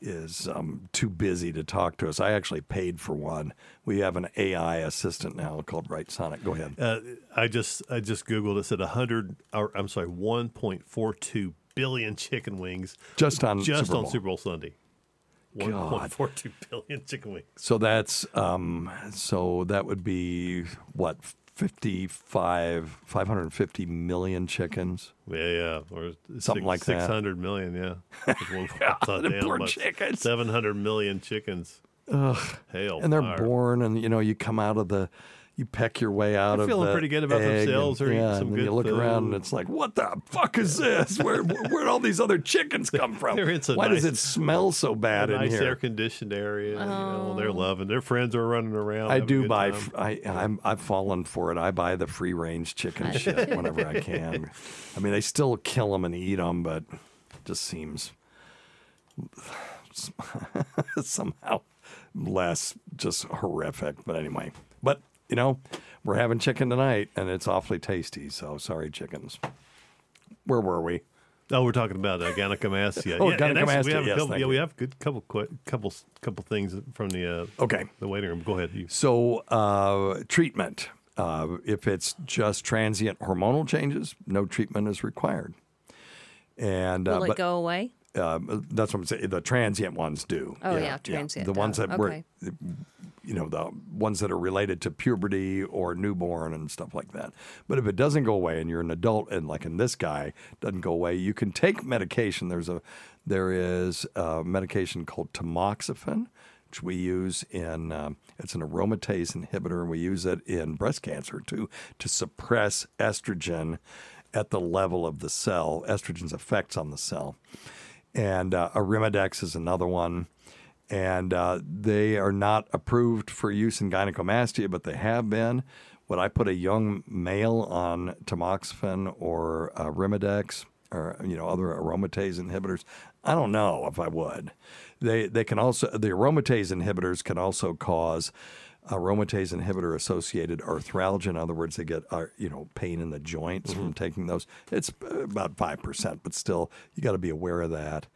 is um, too busy to talk to us. I actually paid for one. We have an AI assistant now called Writesonic. Go ahead. Uh, I just I just googled. It said hundred. Or I'm sorry, one point four two billion chicken wings Just on just Super on Bowl. Super Bowl Sunday. One God. point four two billion chicken wings. So that's um, so that would be what 55 550 million chickens. Yeah, yeah, or Something like that. Six hundred million. Yeah. That's one- God, I thought, the damn, poor chickens. Seven hundred million chickens. Ugh. Hell, and they're fire. born, and you know, you come out of the, you peck your way out They're of feeling pretty good about egg themselves. And, They're eating yeah, some and then you good look around, and it's like, what the fuck is this? Where where'd all these other chickens come from? They're in some Why does it smell so bad a in nice here? air conditioned area. You know, they're oh. loving. Their friends are running around. I do good buy. time. f- I, I'm I've fallen for it. I buy the free range chicken shit whenever I can. I mean, they still kill them and eat them, but it just seems somehow less just horrific. But anyway, but you know, we're having chicken tonight, and it's awfully tasty. So sorry, chickens. Where were we? Oh, we're talking about uh, gynecomastia. Oh, yeah, gynecomastia, We have a yes, couple, yeah, you. we have good couple couple couple things from the uh, okay the waiting room. Go ahead. You. So, uh, treatment. Uh, if it's just transient hormonal changes, no treatment is required. And uh, Will it but, go away? Uh, that's what I'm saying. The transient ones do. Oh, yeah, transient The ones does. that were, Okay. You know, the ones that are related to puberty or newborn and stuff like that. But if it doesn't go away and you're an adult and like in this guy doesn't go away, you can take medication. There's a there is a medication called tamoxifen, which we use in um, it's an aromatase inhibitor, and we use it in breast cancer to to suppress estrogen at the level of the cell, estrogen's effects on the cell. And uh, Arimidex is another one. And uh, they are not approved for use in gynecomastia, but they have been. Would I put a young male on tamoxifen or uh, or you know other aromatase inhibitors? I don't know if I would. They they can also the aromatase inhibitors can also cause aromatase inhibitor associated arthralgia. In other words, they get uh, you know pain in the joints from taking those. It's about five percent, but still you got to be aware of that.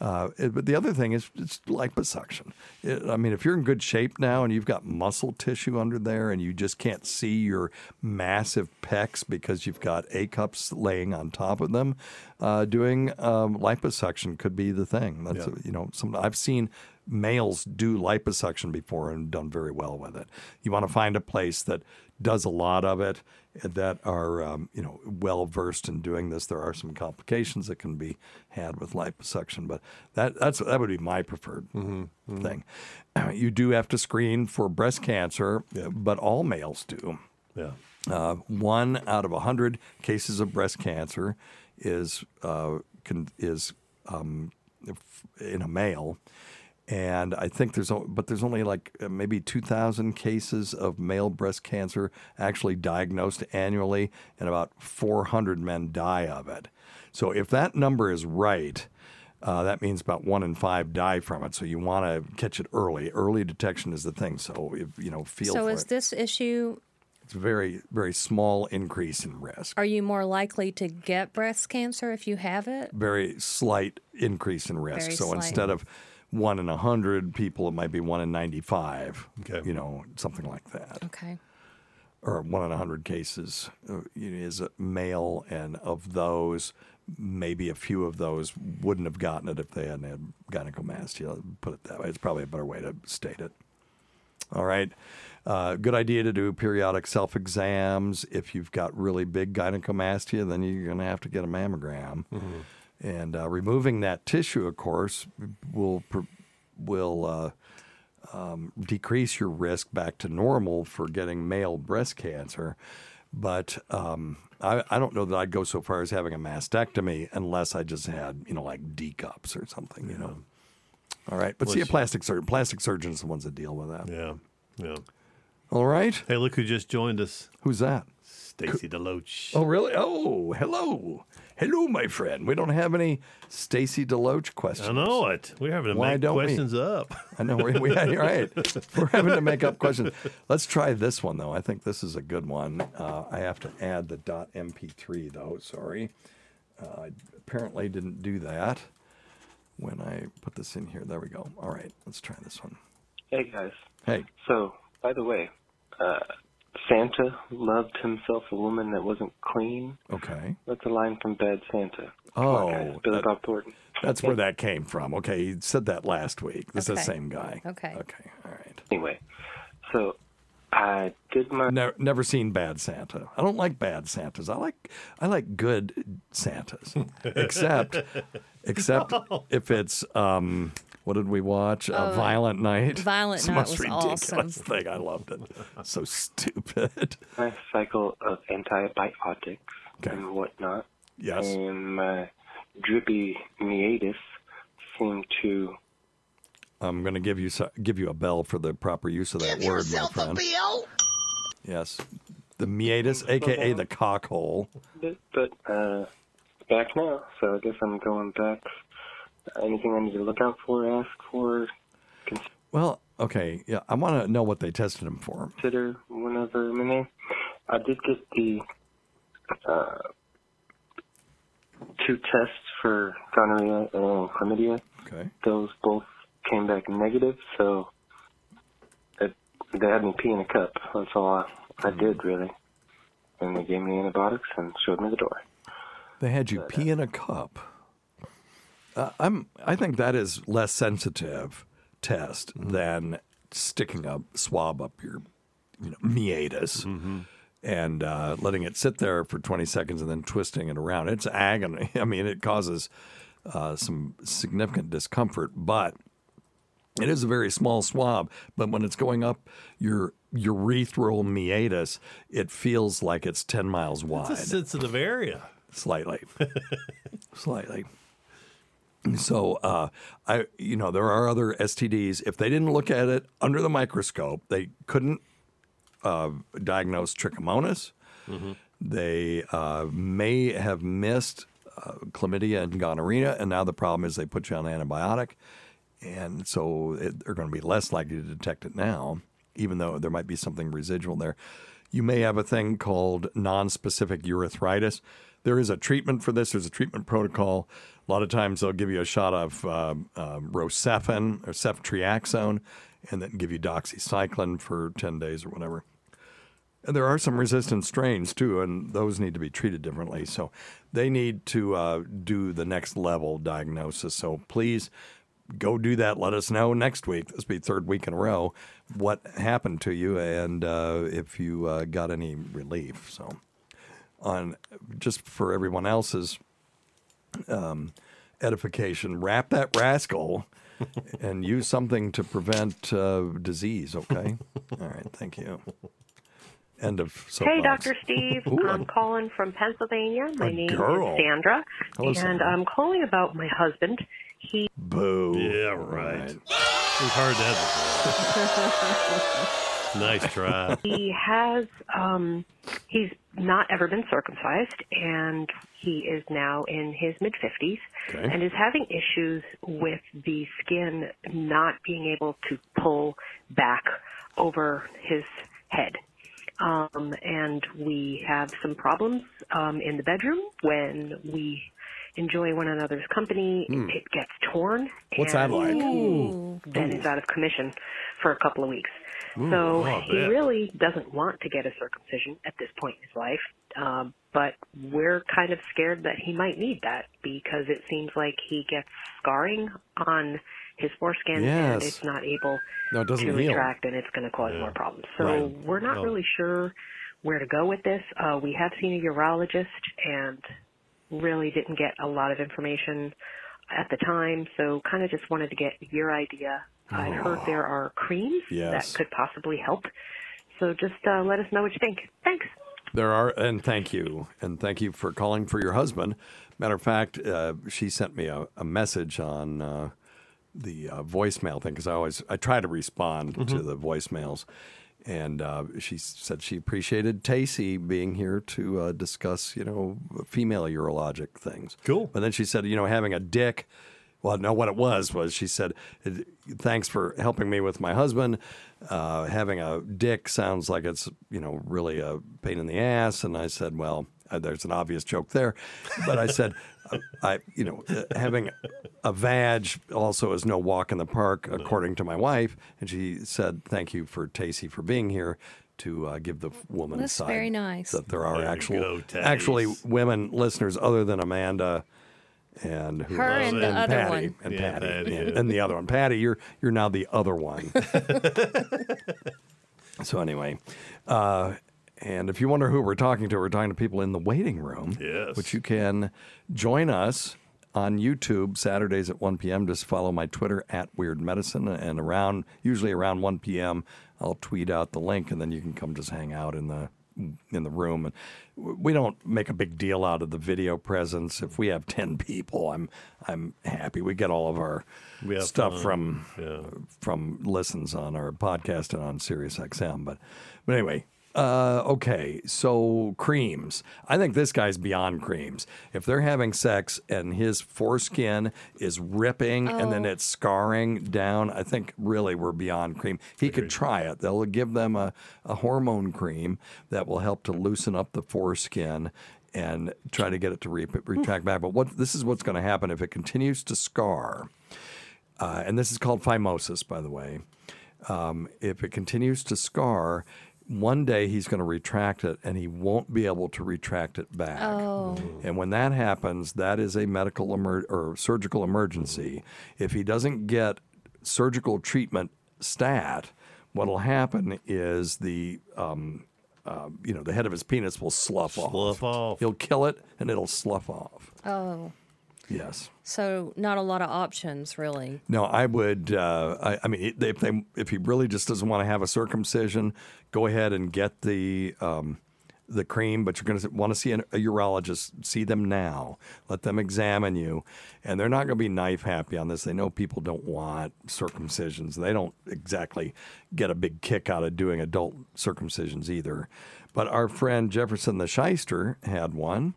Uh, it- but the other thing is it's liposuction. It, I mean, if you're in good shape now and you've got muscle tissue under there and you just can't see your massive pecs because you've got A cups laying on top of them, uh, doing um, liposuction could be the thing. That's Yeah. you know, some I've seen males do liposuction before and done very well with it. You want to find a place that does a lot of it that are um, you know well versed in doing this. There are some complications that can be had with liposuction, but that that's that would be my preferred thing. You do have to screen for breast cancer, but all males do. Yeah. Uh, one out of a hundred cases of breast cancer is uh, can, is um, in a male, and I think there's but there's only like uh, maybe two thousand cases of male breast cancer actually diagnosed annually, and about four hundred men die of it. So if that number is right. Uh, that means about one in five die from it. So you want to catch it early. Early detection is the thing. So if you know, feel so is it. this issue? It's a very, very small increase in risk. Are you more likely to get breast cancer if you have it? Very slight increase in risk. Very so slight. instead of one in a hundred people, it might be one in ninety-five. Okay. You know, something like that, Okay. or one in a hundred cases uh, is a male, and of those, maybe a few of those wouldn't have gotten it if they hadn't had gynecomastia. Put it that way. It's probably a better way to state it. All right. Uh, good idea to do periodic self exams. If you've got really big gynecomastia, then you're going to have to get a mammogram. And uh, removing that tissue, of course, will will uh, um, decrease your risk back to normal for getting male breast cancer. But um, I, I don't know that I'd go so far as having a mastectomy unless I just had, you know, like D cups or something, you know. All right. But see, a plastic surgeon, plastic surgeon's the ones that deal with that. Yeah. Yeah. All right. Hey, look who just joined us. Who's that? Stacy Deloach. Oh, really? Oh, hello. Hello, my friend. We don't have any Stacy Deloach questions. I know it. We're having to Why make don't we? questions up. I know. We, we, you're right. We're having to make up questions. Let's try this one, though. I think this is a good one. Uh, I have to add the .mp3, though. Sorry. Uh, I apparently didn't do that when I put this in here. There we go. All right. Let's try this one. Hey guys. Hey. So, by the way, uh, Santa loved himself a woman that wasn't clean. Okay. That's a line from Bad Santa. Come guys. Oh, Billy that- Bob Thornton. That's where that came from. Okay. He said that last week. This is Okay. the same guy. Okay. Okay. All right. Anyway, so I did my. Never, never seen bad Santa. I don't like bad Santas. I like I like good Santas. except except if it's um what did we watch? Uh, Oh, Violent Night. Violent It's the Night most was ridiculous awesome. thing. I loved it. So stupid. my cycle of antibiotics and whatnot. Yes. And my drippy meatus seemed to. I'm going to give you give you a bell for the proper use of that word, my friend. bill. Yes. The meatus, aka the cockhole. But, but uh, back now, so I guess I'm going back. Anything I need to look out for, ask for, Well, okay. Yeah, I want to know what they tested him for. consider whenever. I mean, they, I did get the uh, two tests for gonorrhea and chlamydia. Okay. Those both came back negative, so it, they had me pee in a cup. That's all I, I did, really. And they gave me antibiotics and showed me the door. They had you pee in a cup. Uh, I'm. I think that is less sensitive test than sticking a swab up your, you know, meatus and uh, letting it sit there for 20 seconds and then twisting it around. It's agony. I mean, it causes uh, some significant discomfort, but it is a very small swab. But when it's going up your urethral meatus, it feels like it's 10 miles wide. It's a sensitive area. Slightly. Slightly. So, uh, I, you know, there are other STDs. If they didn't look at it under the microscope, they couldn't uh, diagnose trichomonas. They uh, may have missed uh, chlamydia and gonorrhea, and now the problem is they put you on antibiotic, and so it, they're going to be less likely to detect it now, even though there might be something residual there. You may have a thing called non-specific urethritis. There is a treatment for this. There's a treatment protocol. A lot of times they'll give you a shot of uh, Rocephin or ceftriaxone and then give you doxycycline for 10 days or whatever. And there are some resistant strains too, and those need to be treated differently. So they need to uh, do the next level diagnosis. So please go do that. Let us know next week. This will be third week in a row. What happened to you, and uh, if you uh, got any relief. So, on just for everyone else's um, edification, wrap that rascal and use something to prevent uh, disease. Okay. All right. Thank you. End of Hey, soapbox. Dr. Steve. Ooh, I'm calling from Pennsylvania. My a name girl. is Sandra. Hello, and Sandra. I'm calling about my husband. He Boo. Yeah, right. We've heard that before. Nice try. he has um he's not ever been circumcised and he is now in his mid 50s Okay. and is having issues with the skin not being able to pull back over his head um and we have some problems um in the bedroom when we enjoy one another's company Hmm. it gets torn What's that and like? Ooh. then is out of commission for a couple of weeks Ooh, so oh, he bet. really doesn't want to get a circumcision at this point in his life. Um, but we're kind of scared that he might need that because it seems like he gets scarring on his foreskin and it's not able No, it doesn't to heal. retract and it's going to cause more problems. So Right. we're not Oh. really sure where to go with this. Uh, we have seen a urologist and really didn't get a lot of information at the time. So kind of just wanted to get your idea. I've heard there are creams Yes. that could possibly help. So just uh, let us know what you think. Thanks. There are, and thank you, and thank you for calling for your husband. Matter of fact, uh, she sent me a, a message on uh, the uh, voicemail thing because I always I try to respond to Mhm. the voicemails, and uh, she said she appreciated Tacey being here to uh, discuss, you know, female urologic things. Cool. But then she said, you know, having a dick. Well, no, what it was was she said, "Thanks for helping me with my husband. Uh, having a dick sounds like it's you know really a pain in the ass." And I said, "Well, uh, there's an obvious joke there," but I said, uh, "I you know uh, having a vag also is no walk in the park, according to my wife." And she said, "Thank you for Tacey for being here." To uh, give the woman That's side very nice. that there are There actual go, actually women listeners other than Amanda and who Her else? and the other Patty, one. and Yeah, Patty, Patty, and, yeah. and the other one. Patty, you're you're now the other one. so anyway, uh, and if you wonder who we're talking to, we're talking to people in the waiting room. Yes. Which you can join us on YouTube Saturdays at 1 p.m. Just follow my Twitter at Weird Medicine, and around usually around 1 p.m. I'll tweet out the link, and then you can come just hang out in the in the room. And we don't make a big deal out of the video presence. If we have 10 people, I'm I'm happy. We get all of our stuff fun. from Yeah. from listens on our podcast and on Sirius XM. But but anyway, uh, okay. So creams. I think this guy's beyond creams. If they're having sex and his foreskin is ripping and then Oh. it's scarring down, I think really we're beyond cream. He could try it. They'll give them a, a hormone cream that will help to loosen up the foreskin and try to get it to re- retract back. But what this is what's going to happen if it continues to scar uh, and this is called phimosis, by the way. Um, if it continues to scar, one day he's going to retract it and he won't be able to retract it back. Oh. And when that happens, that is a medical emer- or surgical emergency. If he doesn't get surgical treatment stat, what'll happen is the um, uh, you know the head of his penis will slough off. Slough off. He'll kill it and it'll slough off. Oh. Yes. So not a lot of options, really. No, I would. Uh, I, I mean, if they, if he really just doesn't want to have a circumcision, go ahead and get the um, the cream. But you're going to want to see an, a urologist. See them now. Let them examine you, and they're not going to be knife happy on this. They know people don't want circumcisions. They don't exactly get a big kick out of doing adult circumcisions either. But our friend Jefferson the Shyster had one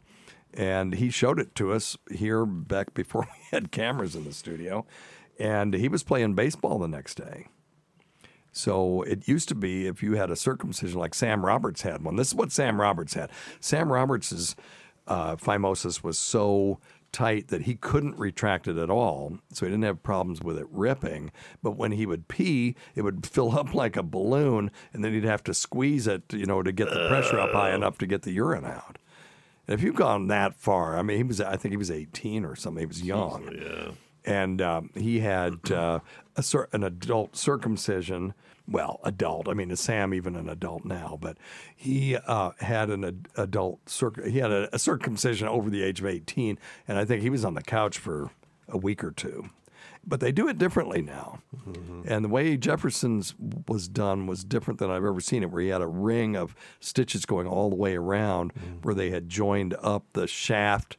and he showed it to us here back before we had cameras in the studio. And he was playing baseball the next day. So it used to be if you had a circumcision like sam roberts had one. This is what sam roberts had. Sam roberts's uh, phimosis was so tight that he couldn't retract it at all, so he didn't have problems with it ripping. But when he would pee, it would fill up like a balloon, and then he'd have to squeeze it, you know, to get the pressure up high enough to get the urine out. If you've gone that far, I mean, he was, I think he was 18 or something. He was young. Yeah. And um, he had uh, a, an adult circumcision. Well, adult. I mean, is Sam even an adult now? But he uh, had an ad- adult circ- he had a, a circumcision over the age of 18, and I think he was on the couch for a week or two. But they do it differently now. And the way Jefferson's was done was different than I've ever seen it, where he had a ring of stitches going all the way around, where they had joined up the shaft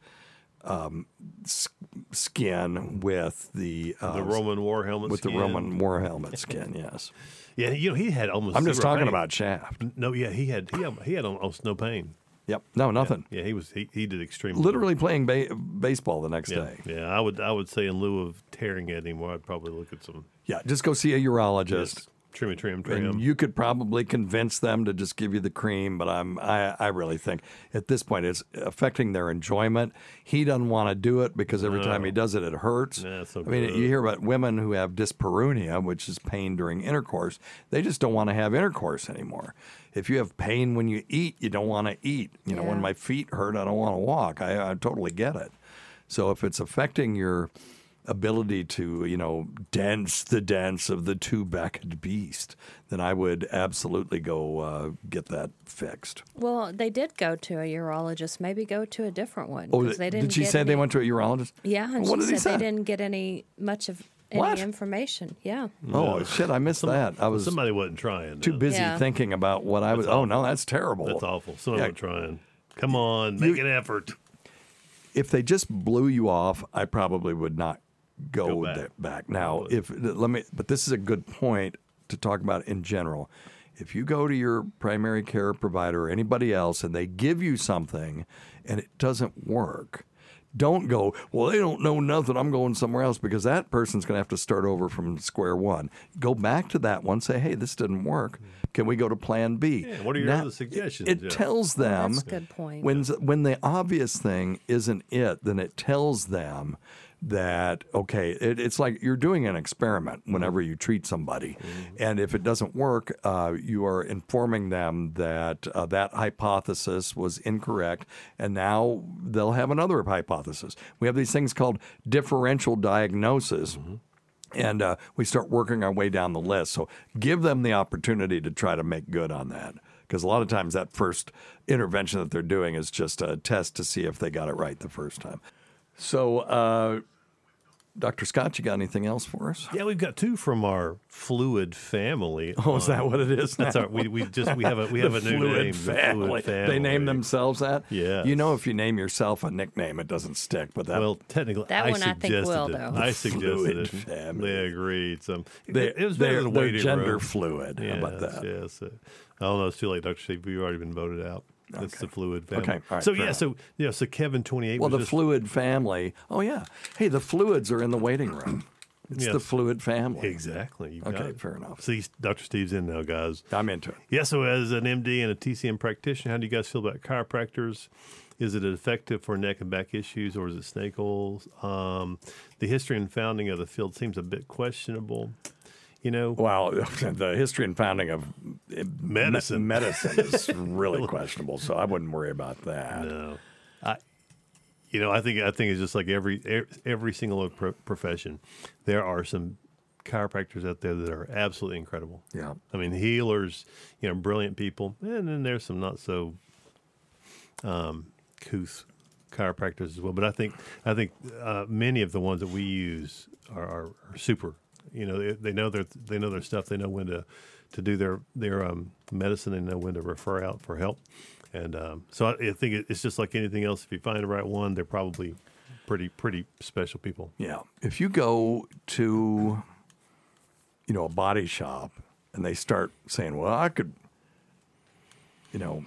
um, s- skin with the uh, The Roman war helmet with skin. the Roman war helmet skin. Yes. Yeah, you know he had almost. I'm just talking pain. about Shaft. No, yeah, he had he had, he had almost no pain. Yep. No, nothing. Yeah, he was he, he did extremely Literally playing ba- baseball the next Yeah, day. yeah. I would I would say in lieu of tearing it anymore, I'd probably look at some Yeah, just go see a urologist. Yes, trim and trim trim. And you could probably convince them to just give you the cream, but I'm I, I really think at this point it's affecting their enjoyment. He doesn't want to do it because every time he does it, it hurts. Yeah, it's no I mean, good. you hear about women who have dyspareunia, which is pain during intercourse. They just don't want to have intercourse anymore. If you have pain when you eat, you don't want to eat. You know, when my feet hurt, I don't want to walk. I, I totally get it. So if it's affecting your ability to, you know, dance the dance of the two-backed beast, then I would absolutely go uh, get that fixed. Well, they did go to a urologist. Maybe go to a different one. Oh, 'cause they didn't did she get say they any- went to a urologist? Yeah, and what she did he said say? they didn't get any much of any What? information. Yeah. Oh shit! I missed that. I was somebody wasn't trying. too no. busy Yeah. thinking about what I was. Oh no, that's terrible. That's awful. Somebody Yeah. wasn't trying. Come on, make an effort. if they just blew you off, I probably would not go, Go back. back. back. Now, if let me, but this is a good point to talk about in general. If you go to your primary care provider or anybody else and they give you something and it doesn't work, don't go, well, they don't know nothing. I'm going somewhere else because that person's going to have to start over from square one. Go back to that one, say, hey, this didn't work. Can we go to plan B? Yeah, what are your Now, other suggestions? It Yeah. tells Well, them that's a good point. when when the obvious thing isn't it, then it tells them that okay, it, it's like you're doing an experiment whenever you treat somebody, and if it doesn't work, uh, you are informing them that uh, that hypothesis was incorrect, and now they'll have another hypothesis. We have these things called differential diagnosis and uh, we start working our way down the list. So give them the opportunity to try to make good on that. Because a lot of times that first intervention that they're doing is just a test to see if they got it right the first time. So, uh, Dr. Scott, you got anything else for us? Yeah, we've got two from our fluid family. Oh, is that what it is That's now? our. We, we just we have a we have a new fluid name. the family. Fluid family. They name themselves that. Yeah. You know, if you name yourself a nickname, it doesn't stick. But that Well, technically, That I one I think suggested will, it. though. I The suggested fluid it. family. They agreed. So They- it, it was better they're- than they're waiting gender room. fluid. How about Yes, that? Yes. Uh, oh no, it's too late, Doctor Steve. You've already been voted out. That's the fluid family. Okay, all right, so yeah, so yeah, so Kevin twenty eight. well, the just, fluid family. Oh yeah. Hey, the fluids are in the waiting room. It's the fluid family. Exactly. You got Okay, fair enough. See, Dr. Steve's in now, guys. I'm into it. Yeah, so as an MD and a TCM practitioner, how do you guys feel about chiropractors? Is it effective for neck and back issues or is it snake oils? Um, the history and founding of the field seems a bit questionable. You know, Well, the history and founding of eh, Medicine. me- medicine is really questionable, so I wouldn't worry about that. no. I, you know, I think I think it's just like every every, every single pro- profession. There are some chiropractors out there that are absolutely incredible. Yeah. I mean, healers, you know, brilliant people, and then there's some not so um, couth chiropractors as well. But I think I think uh, many of the ones that we use are, are, are super. You know, they, they know their they know their stuff. They know when to to do their their um, medicine. They know when to refer out for help. And um, so I, I think it's just like anything else. If you find the right one, they're probably pretty pretty special people. Yeah. If you go to, you know, a body shop and they start saying, "Well, I could, you know,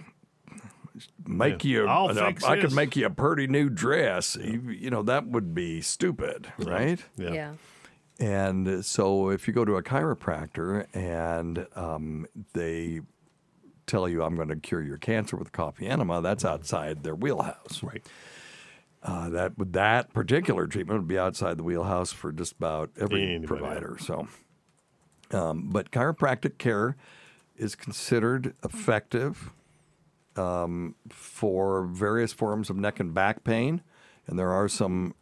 make Yeah. you, I'll a- fix I could make you a pretty new dress," you, you know, that would be stupid, right? Yeah. Yeah. And so, if you go to a chiropractor and um, they tell you, "I'm going to cure your cancer with coffee enema," that's outside their wheelhouse. Right. uh, that that particular treatment would be outside the wheelhouse for just about every Anybody. provider. So, um, but chiropractic care is considered effective um, for various forms of neck and back pain, and there are some,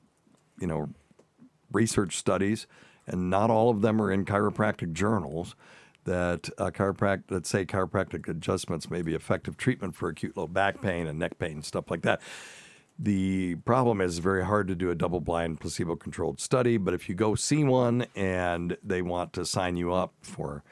you know, research studies, and not all of them are in chiropractic journals. That uh, chiropract that say chiropractic adjustments may be effective treatment for acute low back pain and neck pain, and stuff like that. The problem is it's very hard to do a double blind placebo controlled study, but if you go see one and they want to sign you up for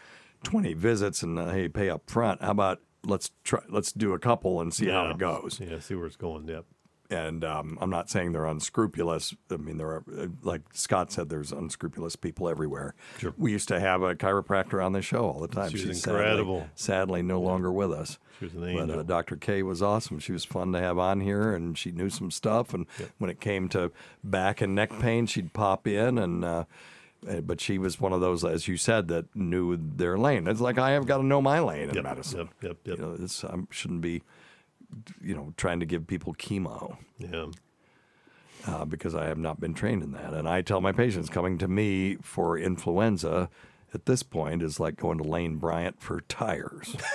20 visits and uh, hey, pay up front, how about let's try let's do a couple and see how it goes. Yeah, see where it's going. Yep. And um, I'm not saying they're unscrupulous. I mean, there are, uh, like Scott said, there's unscrupulous people everywhere. Sure. We used to have a chiropractor on the show all the time. She was She's incredible. Sadly, sadly no longer with us. She was an But angel. uh, Dr. K was awesome. She was fun to have on here, and she knew some stuff. And when it came to back and neck pain, she'd pop in and. Uh, uh, but she was one of those, as you said, that knew their lane. It's like I have got to know my lane in Yep, medicine. yep, yep, yep. You know, it's, I shouldn't be, you know, trying to give people chemo Yeah. uh, because I have not been trained in that. And I tell my patients coming to me for influenza at this point is like going to Lane Bryant for tires.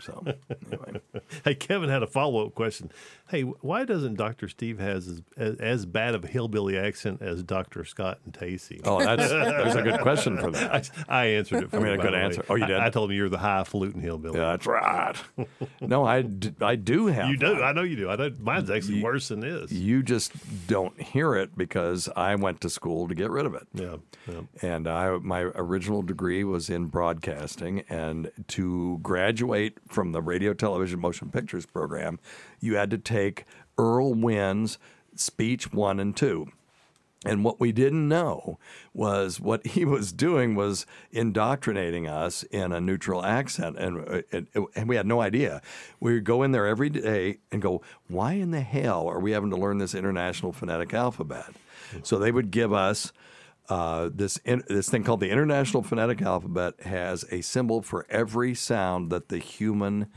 so, anyway. Hey, Kevin had a follow up question. Hey, why doesn't Dr. Steve has as, as, as bad of a hillbilly accent as Dr. Scott and Tacey? Oh, that's- there's a good question for that. I, I answered it. For I mean, you, a good the way. answer. Oh, you did? I, I told him you're the high highfalutin hillbilly. Yeah, that's right. No, I, d- I do have. You do. that. I know you do. I know mine's actually worse than this. You just don't hear it because I went to school to get rid of it. Yeah. yeah. And I, my original degree was in broadcasting, and to graduate from the radio, television, motion pictures program, you had to take Earl Wynn's speech one and two. And what we didn't know was what he was doing was indoctrinating us in a neutral accent, and uh, and, and we had no idea. We would go in there every day and go, "Why in the hell are we having to learn this international phonetic alphabet?" So they would give us uh, this in, this thing called the International Phonetic Alphabet has a symbol for every sound that the human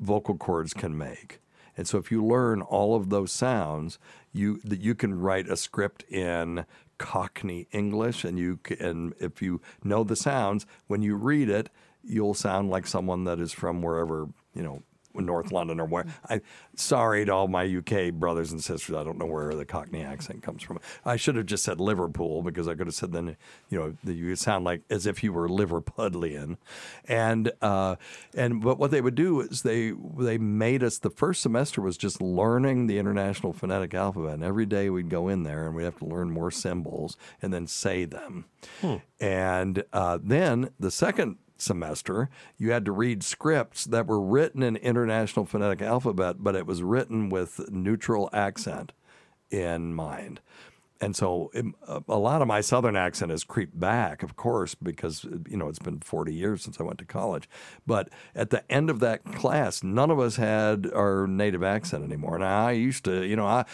vocal cords can make. And so if you learn all of those sounds, you you can write a script in Cockney English, and you can if you know the sounds, when you read it, you'll sound like someone that is from wherever you know. North London or where I sorry to all my UK brothers and sisters. I don't know where the Cockney accent comes from. I should have just said Liverpool because I could have said then you know you sound like as if you were Liverpudlian, and uh, and but what they would do is they they made us the first semester was just learning the International Phonetic Alphabet, and every day we'd go in there and we'd have to learn more symbols and then say them, and uh, then the second semester, you had to read scripts that were written in International Phonetic Alphabet, but it was written with neutral accent in mind. And so um, a- lot of my Southern accent has creeped back, of course, because, you know, it's been 40 years since I went to college. But at the end of that class, none of us had our native accent anymore. Now, I used to, you know, I,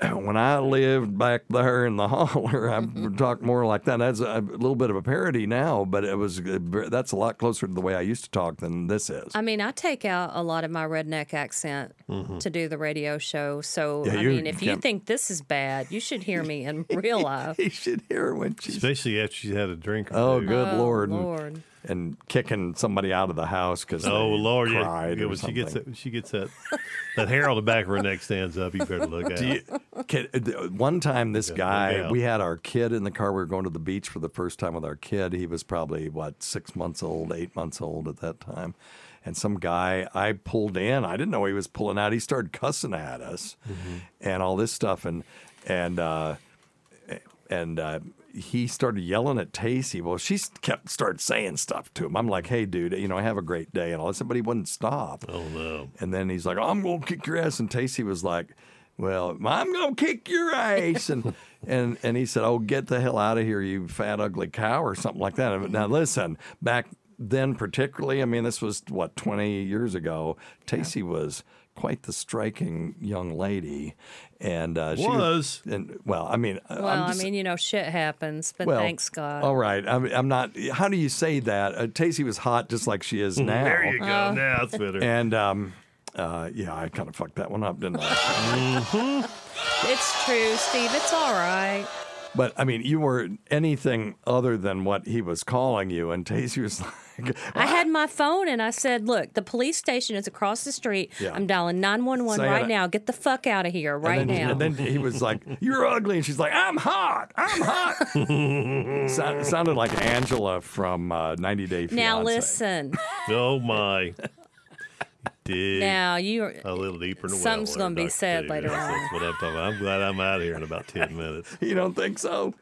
when I lived back there in the holler, I would talk more like that. That's a, little bit of a parody now, but it was that's a lot closer to the way I used to talk than this is. I mean, I take out a lot of my redneck accent Mhm. to do the radio show. So, Yeah, I mean, if you think this is bad, you should hear me in real life. you should hear when she's Especially after she's had a drink. Or Oh, two. good Oh, lord! Lord. And, kicking somebody out of the house because Oh Lord! Yeah, cried yeah when she gets that, she gets that that hair on the back of her neck stands up. You better look at. You, can, uh, one time, this Yeah, guy, we had our kid in the car. We were going to the beach for the first time with our kid. He was probably, what, six months old, eight months old at that time. And some guy, I pulled in. I didn't know he was pulling out. He started cussing at us and all this stuff. And, and, uh, and, uh, he started yelling at Tacey. Well, she kept started saying stuff to him. I'm like, "Hey, dude, you know, have a great day," and all this, but he wouldn't stop. Oh no! And then he's like, "I'm gonna kick your ass," and Tacey was like, "Well, I'm gonna kick your ass," and and and he said, "Oh, get the hell out of here, you fat ugly cow," or something like that. Now listen, back then particularly, I mean, this was what 20 years ago. Tacey was quite the striking young lady, and uh, she Was. and well, I mean, Well, I'm I mean, you know, shit happens, but well, thanks God. All right, I'm, I'm not. How do you say that? Uh, Tacey was hot, just like she is now. There you go. Uh, now it's better. And um, uh, yeah, I kind of fucked that one up, didn't I? It's true, Steve. It's all right. But I mean, you were anything other than what he was calling you, and Tacey was like, I had my phone and I said, "Look, the police station is across the street. Yeah. I'm dialing 911 Saying right it- now. Get the fuck out of here right and then, now." And then he was like, "You're ugly," and she's like, "I'm hot. I'm hot." Sound, sounded like Angela from uh, 90 Day Fiance. now listen. Oh my. Dig Now you are a little deeper in the well Something's gonna be said Steve. later on. That's what I'm talking about. I'm glad I'm out of here in about 10 minutes. You don't think so?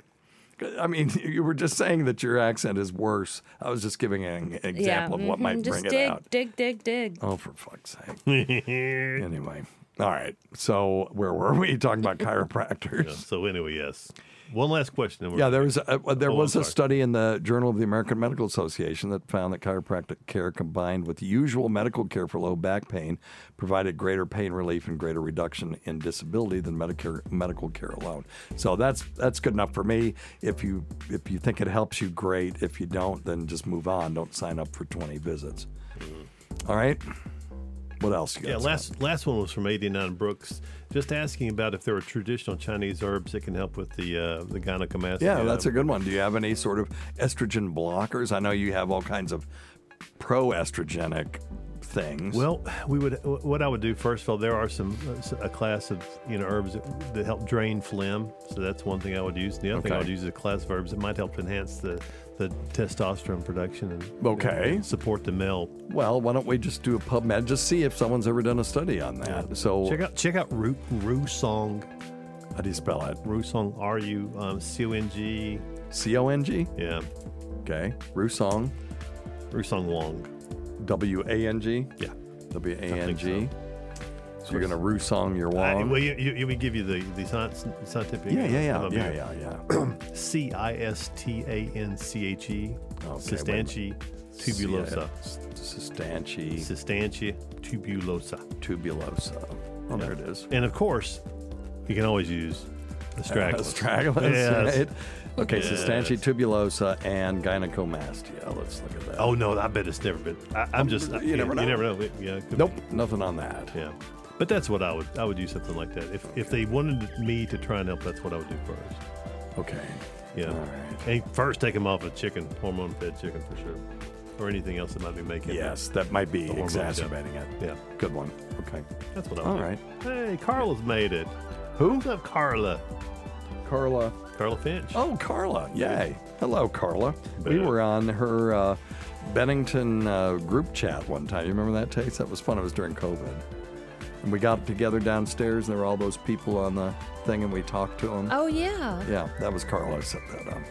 I mean, you were just saying that your accent is worse. I was just giving an example of what mhm, might Just bring dig, it out. dig, dig, dig. Oh, for fuck's sake. anyway, all right. So where were we talking about chiropractors? Yeah, so anyway, yes. One last question. Yeah, there was a, uh, there Oh, was a study in the Journal of the American Medical Association that found that chiropractic care combined with usual medical care for low back pain provided greater pain relief and greater reduction in disability than Medicare medical care alone. So that's that's good enough for me. If you if you think it helps you, great. If you don't, then just move on. Don't sign up for 20 visits. All right. What else? You Yeah, last last one was from 89 Brooks, just asking about if there are traditional Chinese herbs that can help with the uh, the gynecomastia. Yeah, that's a good one. Do you have any sort of estrogen blockers? I know you have all kinds of pro estrogenic things. Well, we would. What I would do first of all, there are some a class of you know herbs that, that help drain phlegm. So that's one thing I would use. The other thing I would use is a class of herbs that might help enhance the the testosterone production and Okay. and support the male. Well, why don't we just do a PubMed? Just see if someone's ever done a study on that. So Check out check out Ru Ru Song. How do you spell it? Ru Song. R U um, C O N G. C O N G. Yeah. Okay. Rusong. Rusong Wong. W A N G. Yeah. W A N G. So you're gonna Rusong your I, Wong. well, you, you, you would give you the the science, scientific. Yeah, yeah, yeah, yeah, yeah, yeah. C I S T A N C H E. Cistanche tubulosa. Cistanche. Cistanche tubulosa. Tubulosa. Oh, there it is. And of course, you can always use astragalus. Astragalus, Yes. right? Okay, Yes. Cistanche tubulosa and gynecomastia. Let's look at that. Oh no, I bet it's never been. I, I'm just. You yeah, never know. You never know. Yeah. Nope, be. nothing on that. Yeah. But that's what I would. I would use something like that. If if they wanted me to try and help, that's what I would do first. Okay. Yeah. All right. And first, take them off of chicken, hormone-fed chicken for sure, or anything else that might be making. It. Yes, that might be the hormones up. exacerbating it. Yeah. Good one. Okay. That's what I would All do. right. Hey, Carla's made it. Who? What's up, Carla? Carla. Carla Finch. Oh, Carla. Yay. Hello, Carla. We were on her uh, Bennington uh, group chat one time. You remember that, Taste? That was fun. It was during COVID. And we got together downstairs, and there were all those people on the thing, and we talked to them. Oh yeah. Yeah, that was Carla who set that up.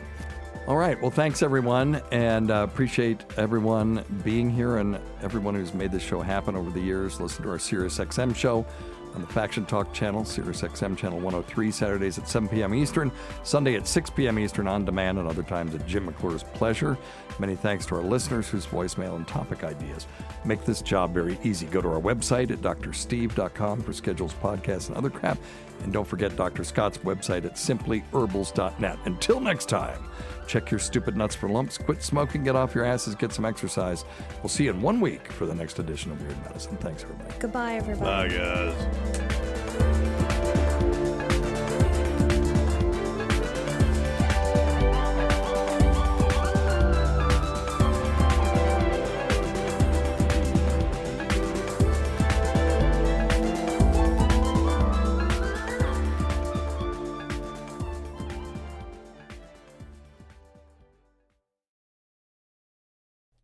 All right. Well, thanks everyone, and uh, appreciate everyone being here and everyone who's made this show happen over the years. Listen to our Sirius XM show on the Faction Talk channel, Sirius XM channel 103, Saturdays at 7 p.m. Eastern, Sunday at 6 p.m. Eastern on demand, and other times at Jim McClure's pleasure. Many thanks to our listeners whose voicemail and topic ideas make this job very easy. Go to our website at drsteve.com for schedules, podcasts, and other crap. And don't forget Dr. Scott's website at simplyherbals.net. Until next time, check your stupid nuts for lumps, quit smoking, get off your asses, get some exercise. We'll see you in one week for the next edition of Weird Medicine. Thanks, everybody. Goodbye, everybody. Bye, guys.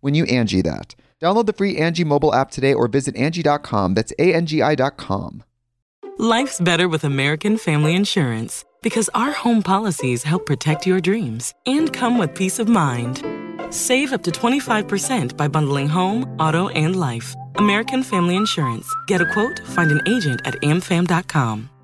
when you Angi that. Download the free Angi mobile app today or visit Angi.com. That's A N G I.com. Life's better with American Family Insurance because our home policies help protect your dreams and come with peace of mind. Save up to 25% by bundling home, auto, and life. American Family Insurance. Get a quote, find an agent at amfam.com.